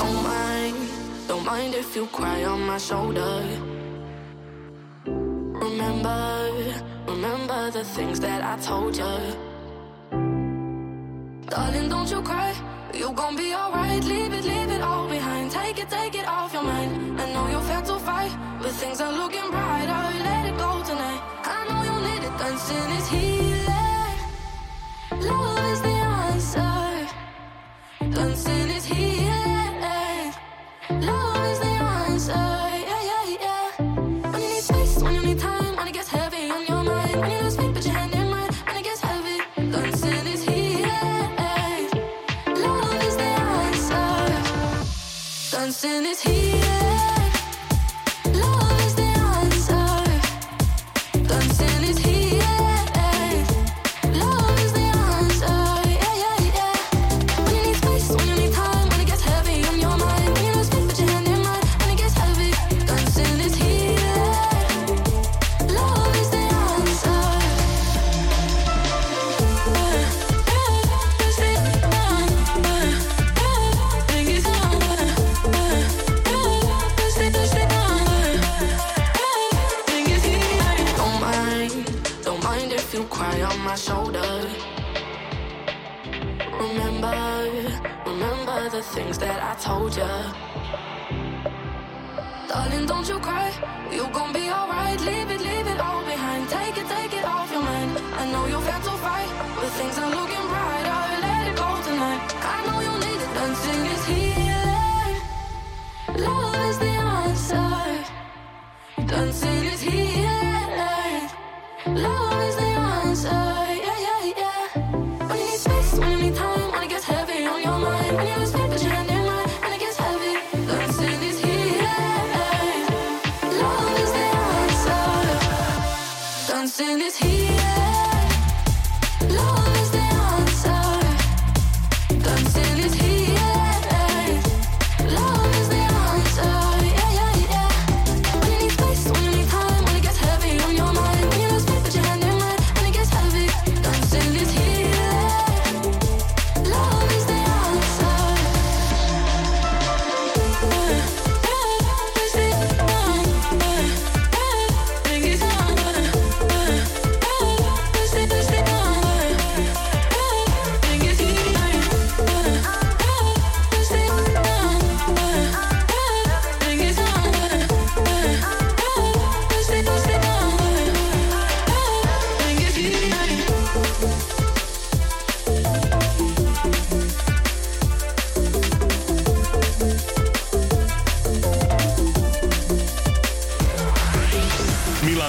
Don't mind, don't mind if you cry on my shoulder. The things that I told you. Darling, don't you cry. You gon' be alright. Leave it, leave it all behind. Take it, take it off your mind. I know you're fed to fight, but things are looking brighter. Let it go tonight. I know you need it. Dancing is healing. Love is the answer. Dancing is Dancing is healing.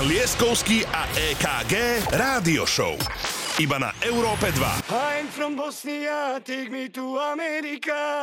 Lieskovský a EKG Rádio Show. Iba na Európe 2. I'm from Bosnia, take me to America.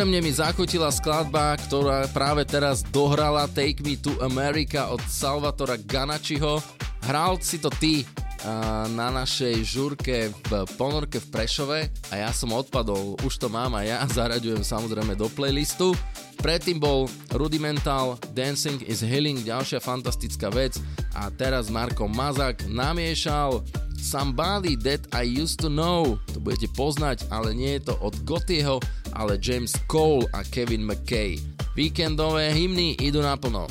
Extrémne mi zachutila skladba, ktorá práve teraz dohrala Take Me to America od Salvatora Ganačiho. Hral si to ty na našej žurke v ponorke v Prešove a ja som odpadol, už to mám a ja zaraďujem samozrejme do playlistu. Predtým bol Rudimental, Dancing is Healing, ďalšia fantastická vec a teraz Marko Mazak namiešal Somebody That I Used To Know. To budete poznať, ale nie je to od Gotieho, ale James Cole a Kevin McKay. Víkendové hymny idú naplno.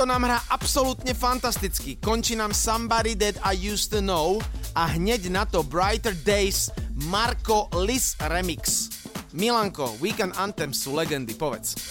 Slovensko nám hrá absolútne fantasticky. Končí nám Somebody That I Used To Know a hneď na to Brighter Days Marko Lis Remix. Milanko, Weekend Anthem sú legendy, povedz.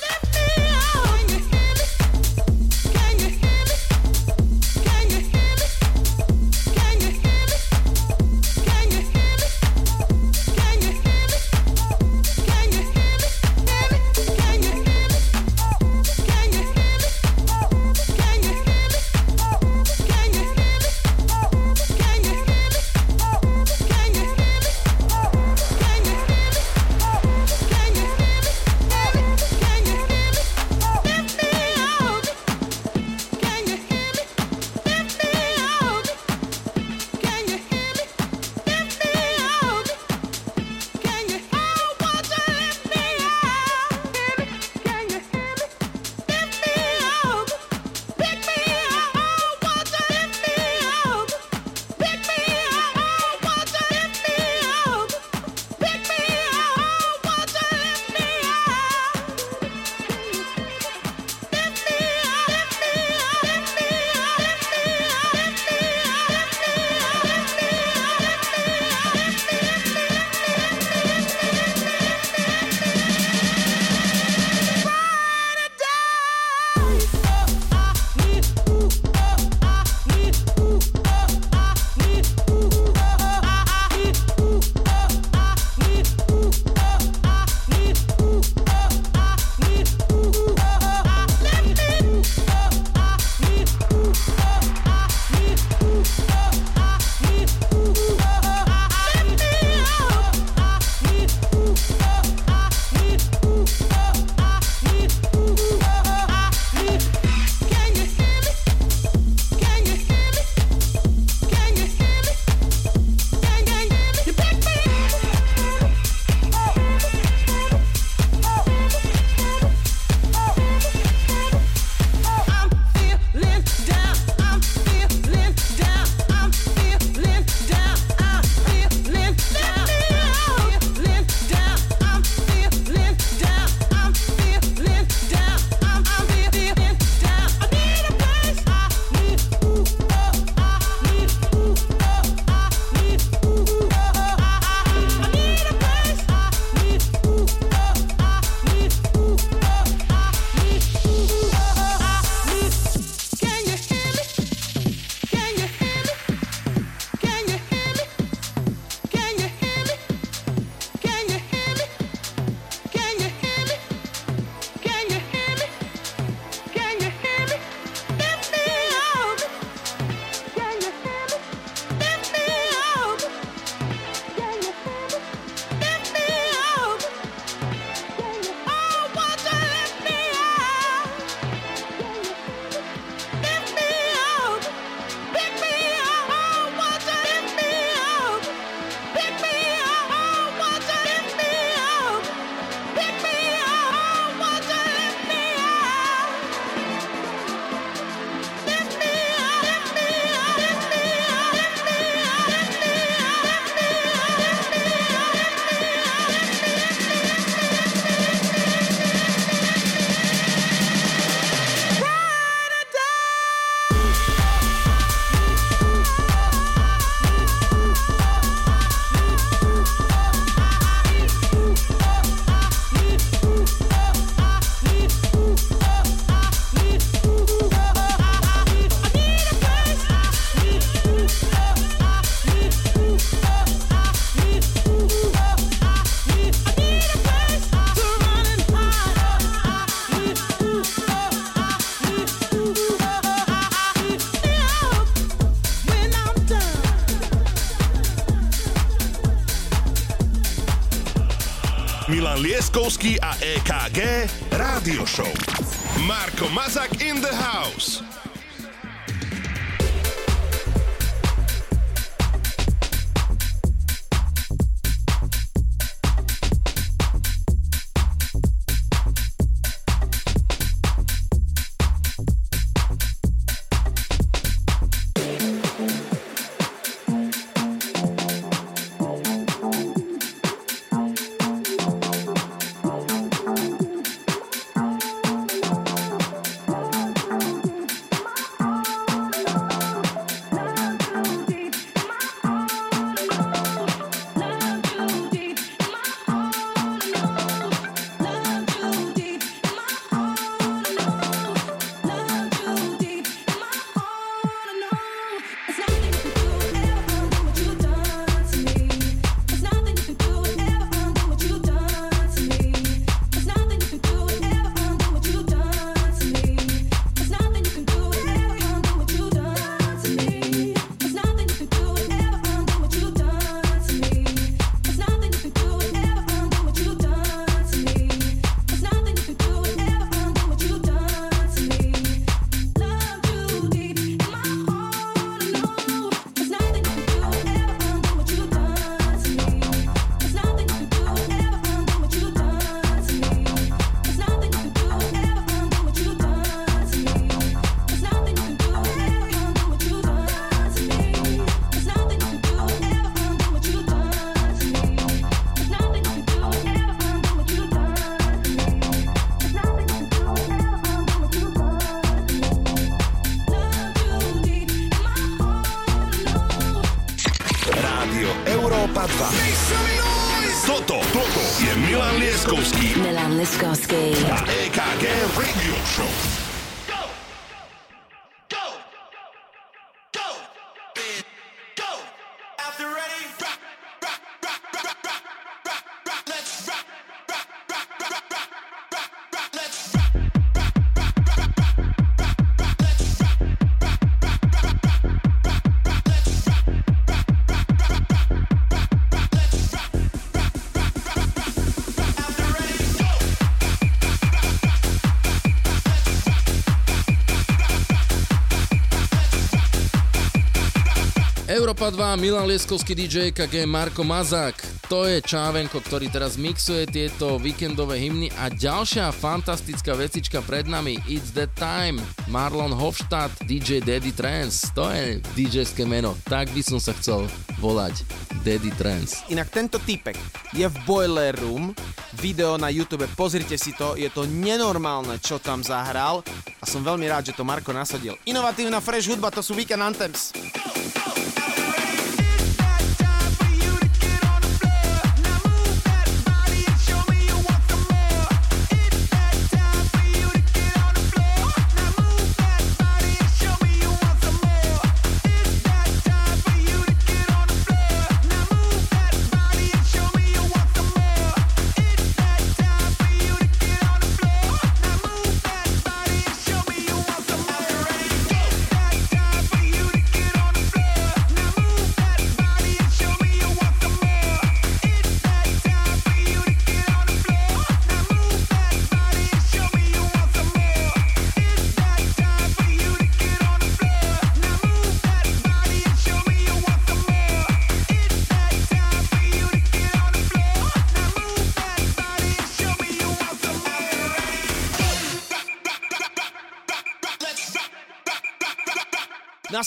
Rádio Show. Marko Mazak Európa 2, Milan Lieskovský DJ KG Marko Mazák. To je Čávenko, ktorý teraz mixuje tieto víkendové hymny a ďalšia fantastická vecička pred nami It's That Time, Marlon Hofstadt, DJ Daddy Trance. To je DJské meno, tak by som sa chcel volať Daddy Trance. Inak tento typek je v Boiler Room, video na YouTube, pozrite si to, je to nenormálne, čo tam zahral a som veľmi rád, že to Marko nasadil. Inovatívna fresh hudba, to sú Weekend Anthems.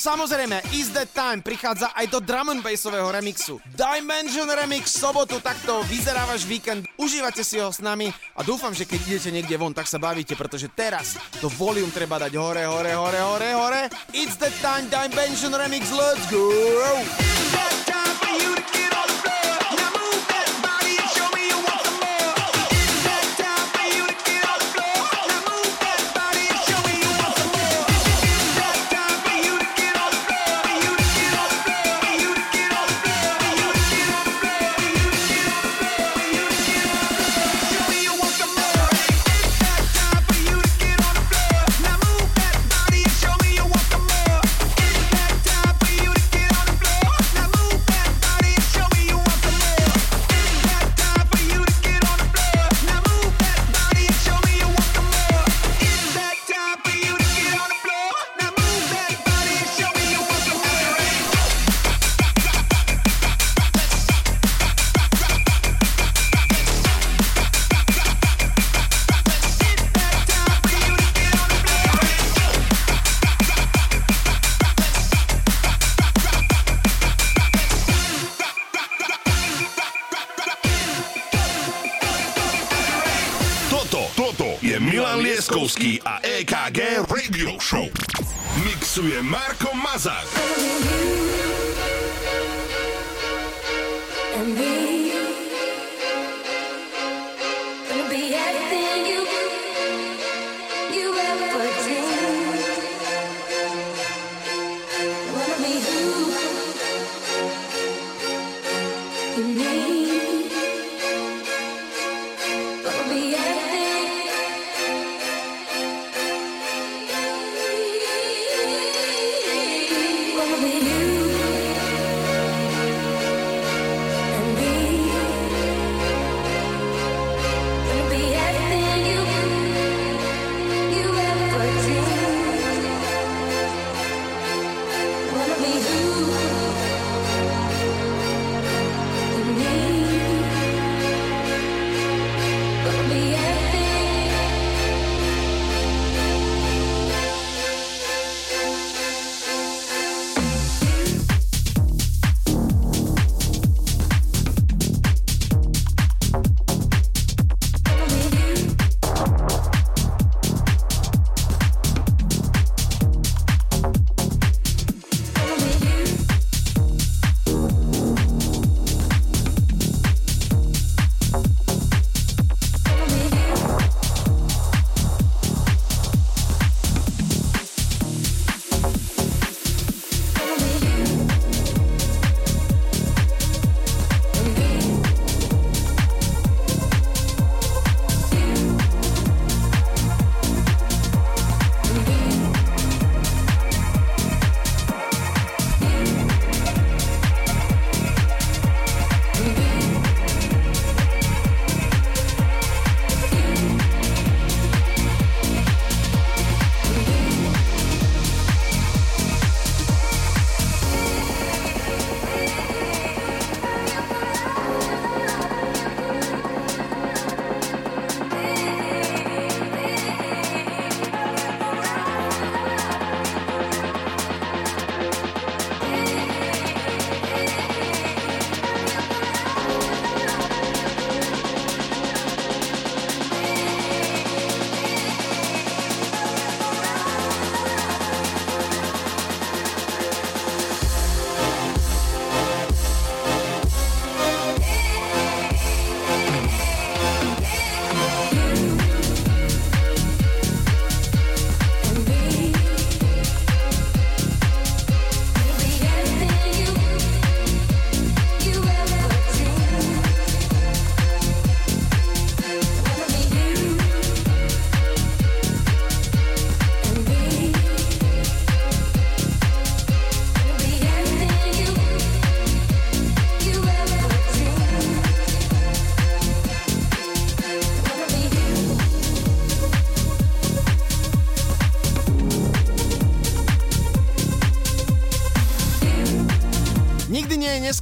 Samozrejme, Is That Time prichádza aj do drum and bassového remixu. Dimension Remix v sobotu, takto vyzerá váš víkend. Užívate si ho s nami a dúfam, že keď idete niekde von, tak sa bavíte, pretože teraz to volume treba dať hore, hore, hore, hore, hore. It's That Time Dimension Remix, let's go! Now move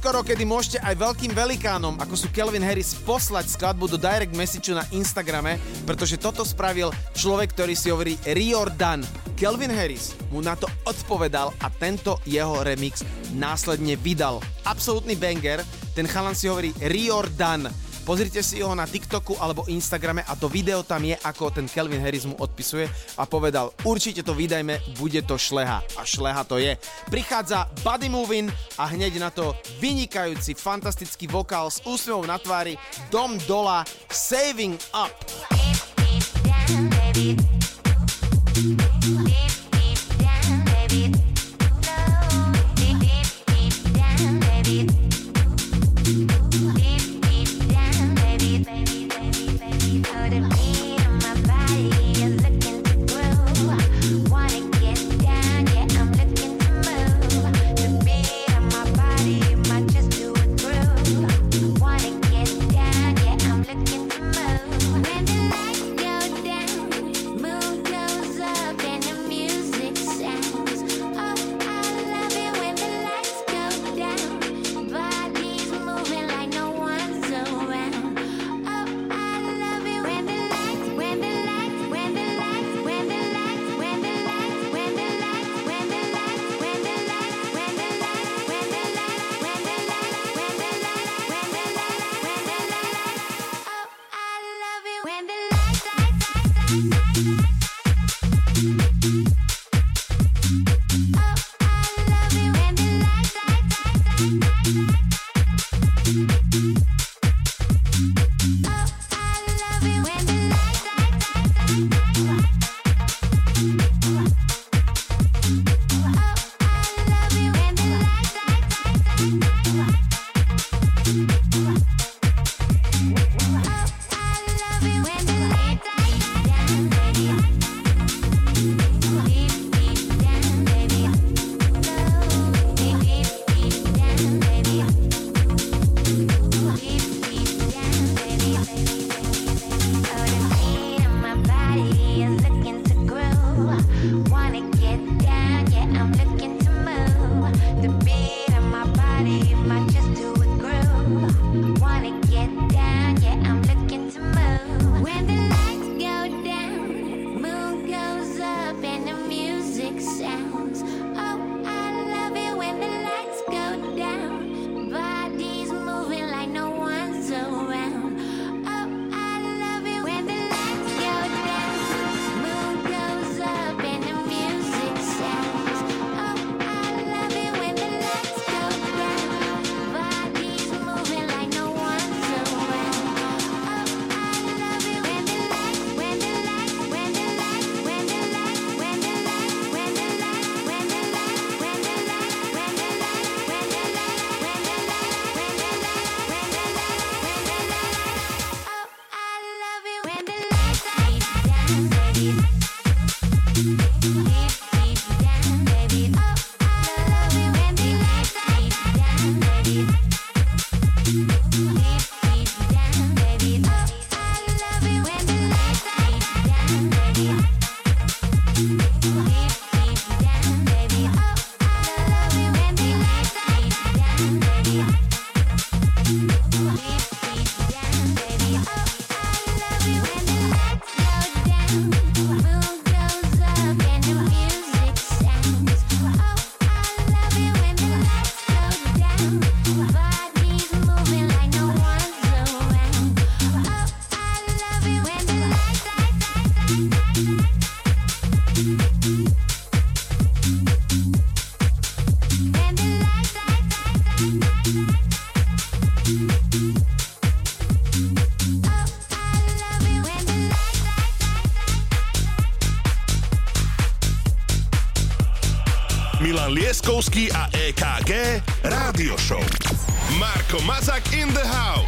Neskoro, kedy môžete aj veľkým velikánom, ako sú Kelvin Harris, poslať skladbu do direct message na Instagrame, pretože toto spravil človek, ktorý si hovorí Riordan. Kelvin Harris mu na to odpovedal a tento jeho remix následne vydal. Absolutný banger, ten chalan si hovorí Riordan. Pozrite si ho na TikToku alebo Instagrame a to video tam je, ako ten Kelvin Harris mu odpisuje a povedal, určite to vydajme, bude to šleha. A šleha to je. Prichádza Body Movin a hneď na to vynikajúci, fantastický vokál s úsmevom na tvári Dom Dola Saving Up. When Leskovský a EKG Rádio Show. Marko Mazak in the house.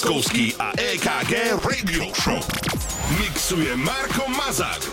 Leskovský a EKG Radio Show. Mixuje Marko Mazák.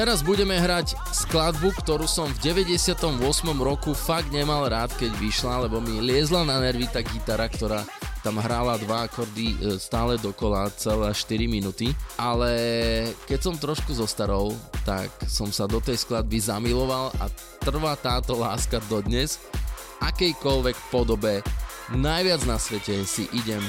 Teraz budeme hrať skladbu, ktorú som v 98. roku fakt nemal rád, keď vyšla, lebo mi liezla na nervy tá gitara, ktorá tam hrála dva akordy e, stále dokola celé 4 minúty, ale keď som trošku zostarol, tak som sa do tej skladby zamiloval a trvá táto láska dodnes. Akejkoľvek podobe, najviac na svete si idem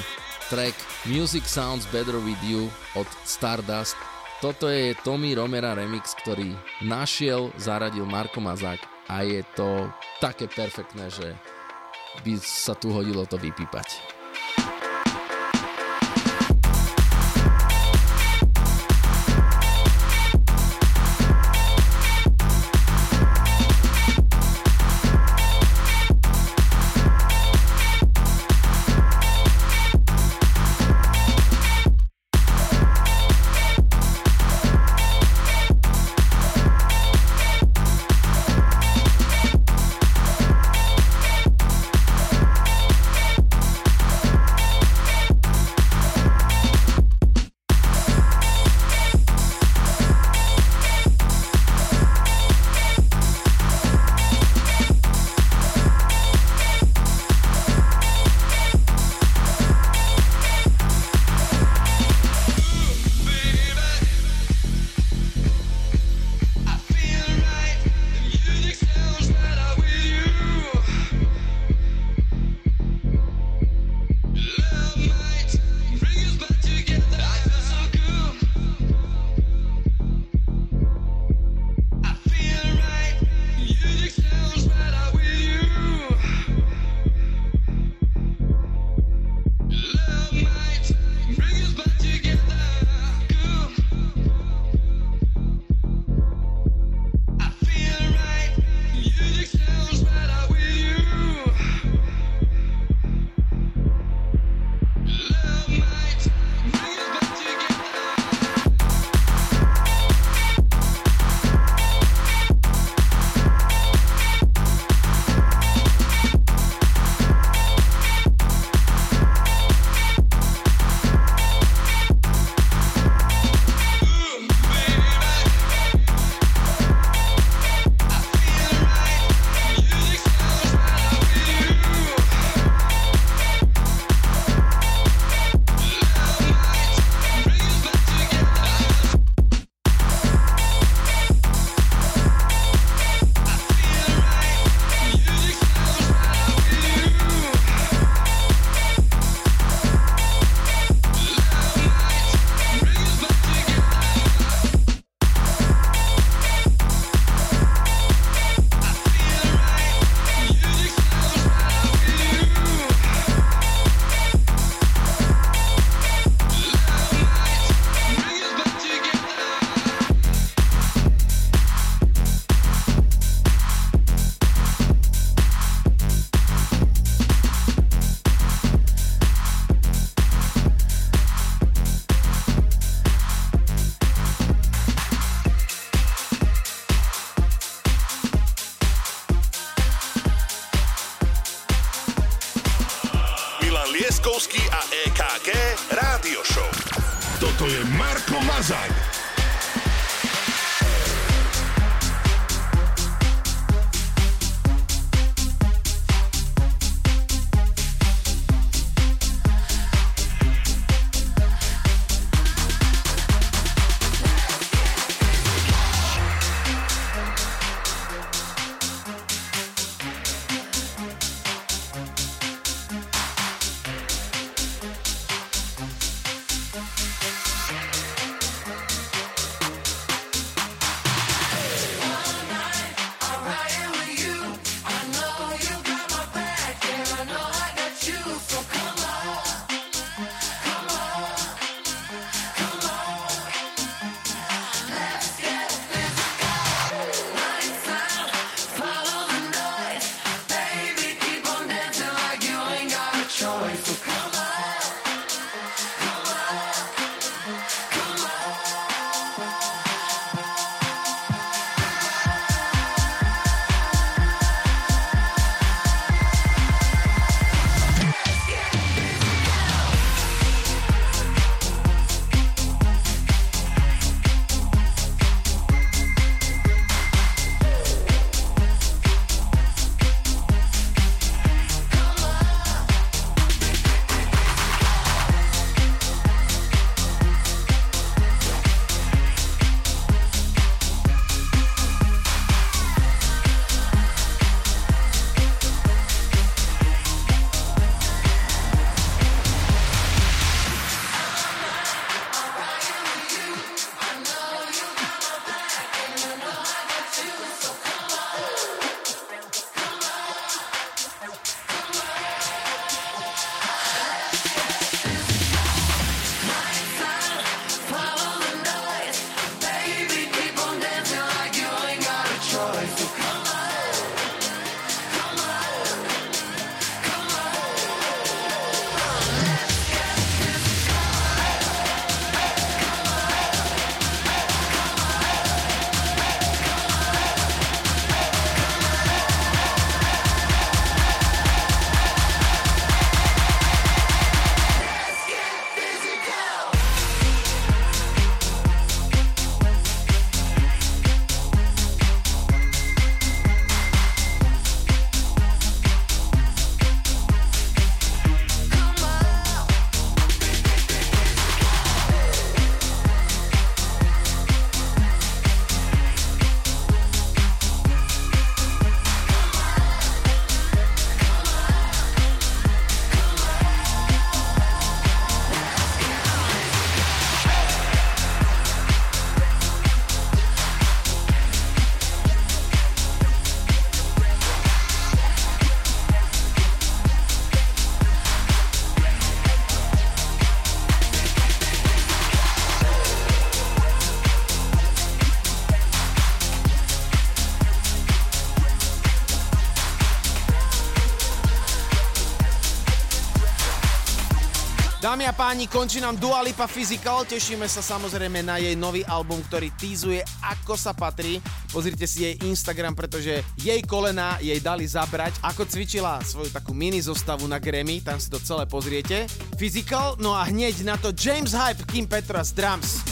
track Music Sounds Better With You od Stardust toto je Tommy Romera remix, ktorý našiel, zaradil Marko Mazák a je to také perfektné, že by sa tu hodilo to vypípať. Dámy a páni, končí nám Dua Lipa Physical, tešíme sa samozrejme na jej nový album, ktorý týzuje ako sa patrí. Pozrite si jej Instagram, pretože jej kolena jej dali zabrať, ako cvičila svoju takú mini zostavu na Grammy, tam si to celé pozriete. Physical, no a hneď na to James Hype, Kim Petras, Drums.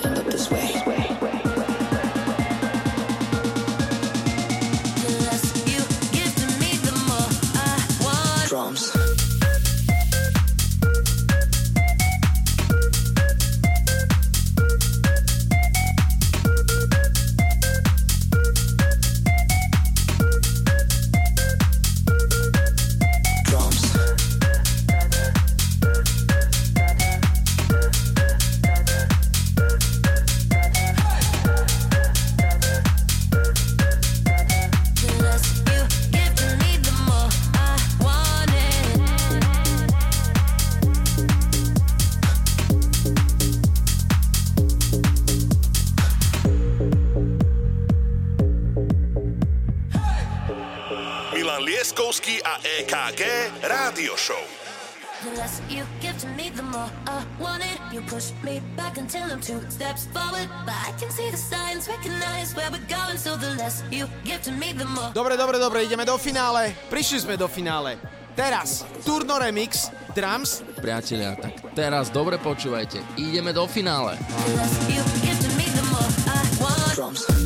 until I'm two steps forward. But I can see the signs, recognize where we're going. So the less you give to me, the more. Dobre, dobre, dobre, ideme do finále. Prišli sme do finále. Teraz Turno Remix, Drums. Priatelia, tak teraz dobre počúvajte. Ideme do finále. You give to me, the more I want. Drums.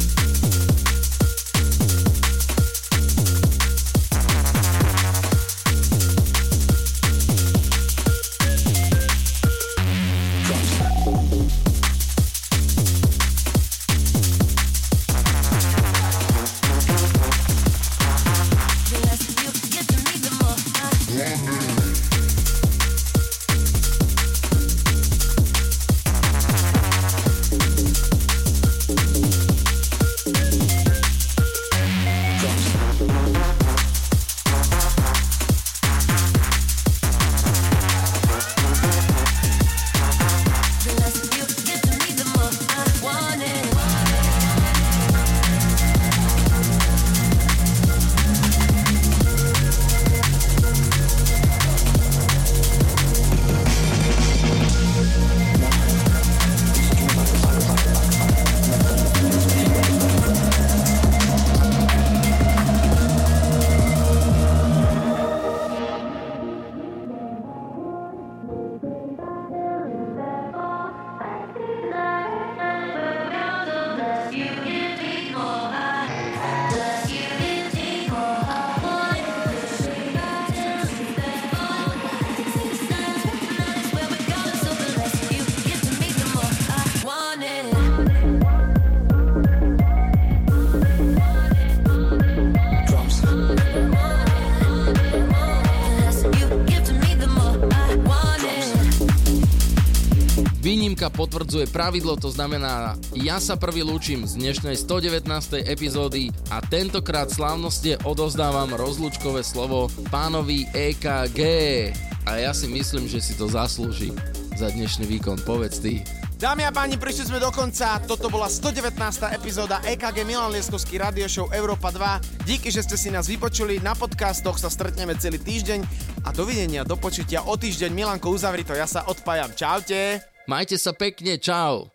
Potvrdzuje pravidlo, to znamená, ja sa prvý lúčim z dnešnej 119. epizódy a tentokrát slávnostne odozdávam rozlúčkové slovo pánovi EKG. A ja si myslím, že si to zaslúži za dnešný výkon. Povedz ty. Dámy a páni, prišli sme do konca. Toto bola 119. epizóda EKG Milan Lieskovský Radio Show Európa 2. Díky, že ste si nás vypočuli. Na podcastoch sa stretneme celý týždeň. A dovidenia, do počutia o týždeň. Milanko, uzavri to, ja sa odpájam. Čaute. Majte sa pekne, čau.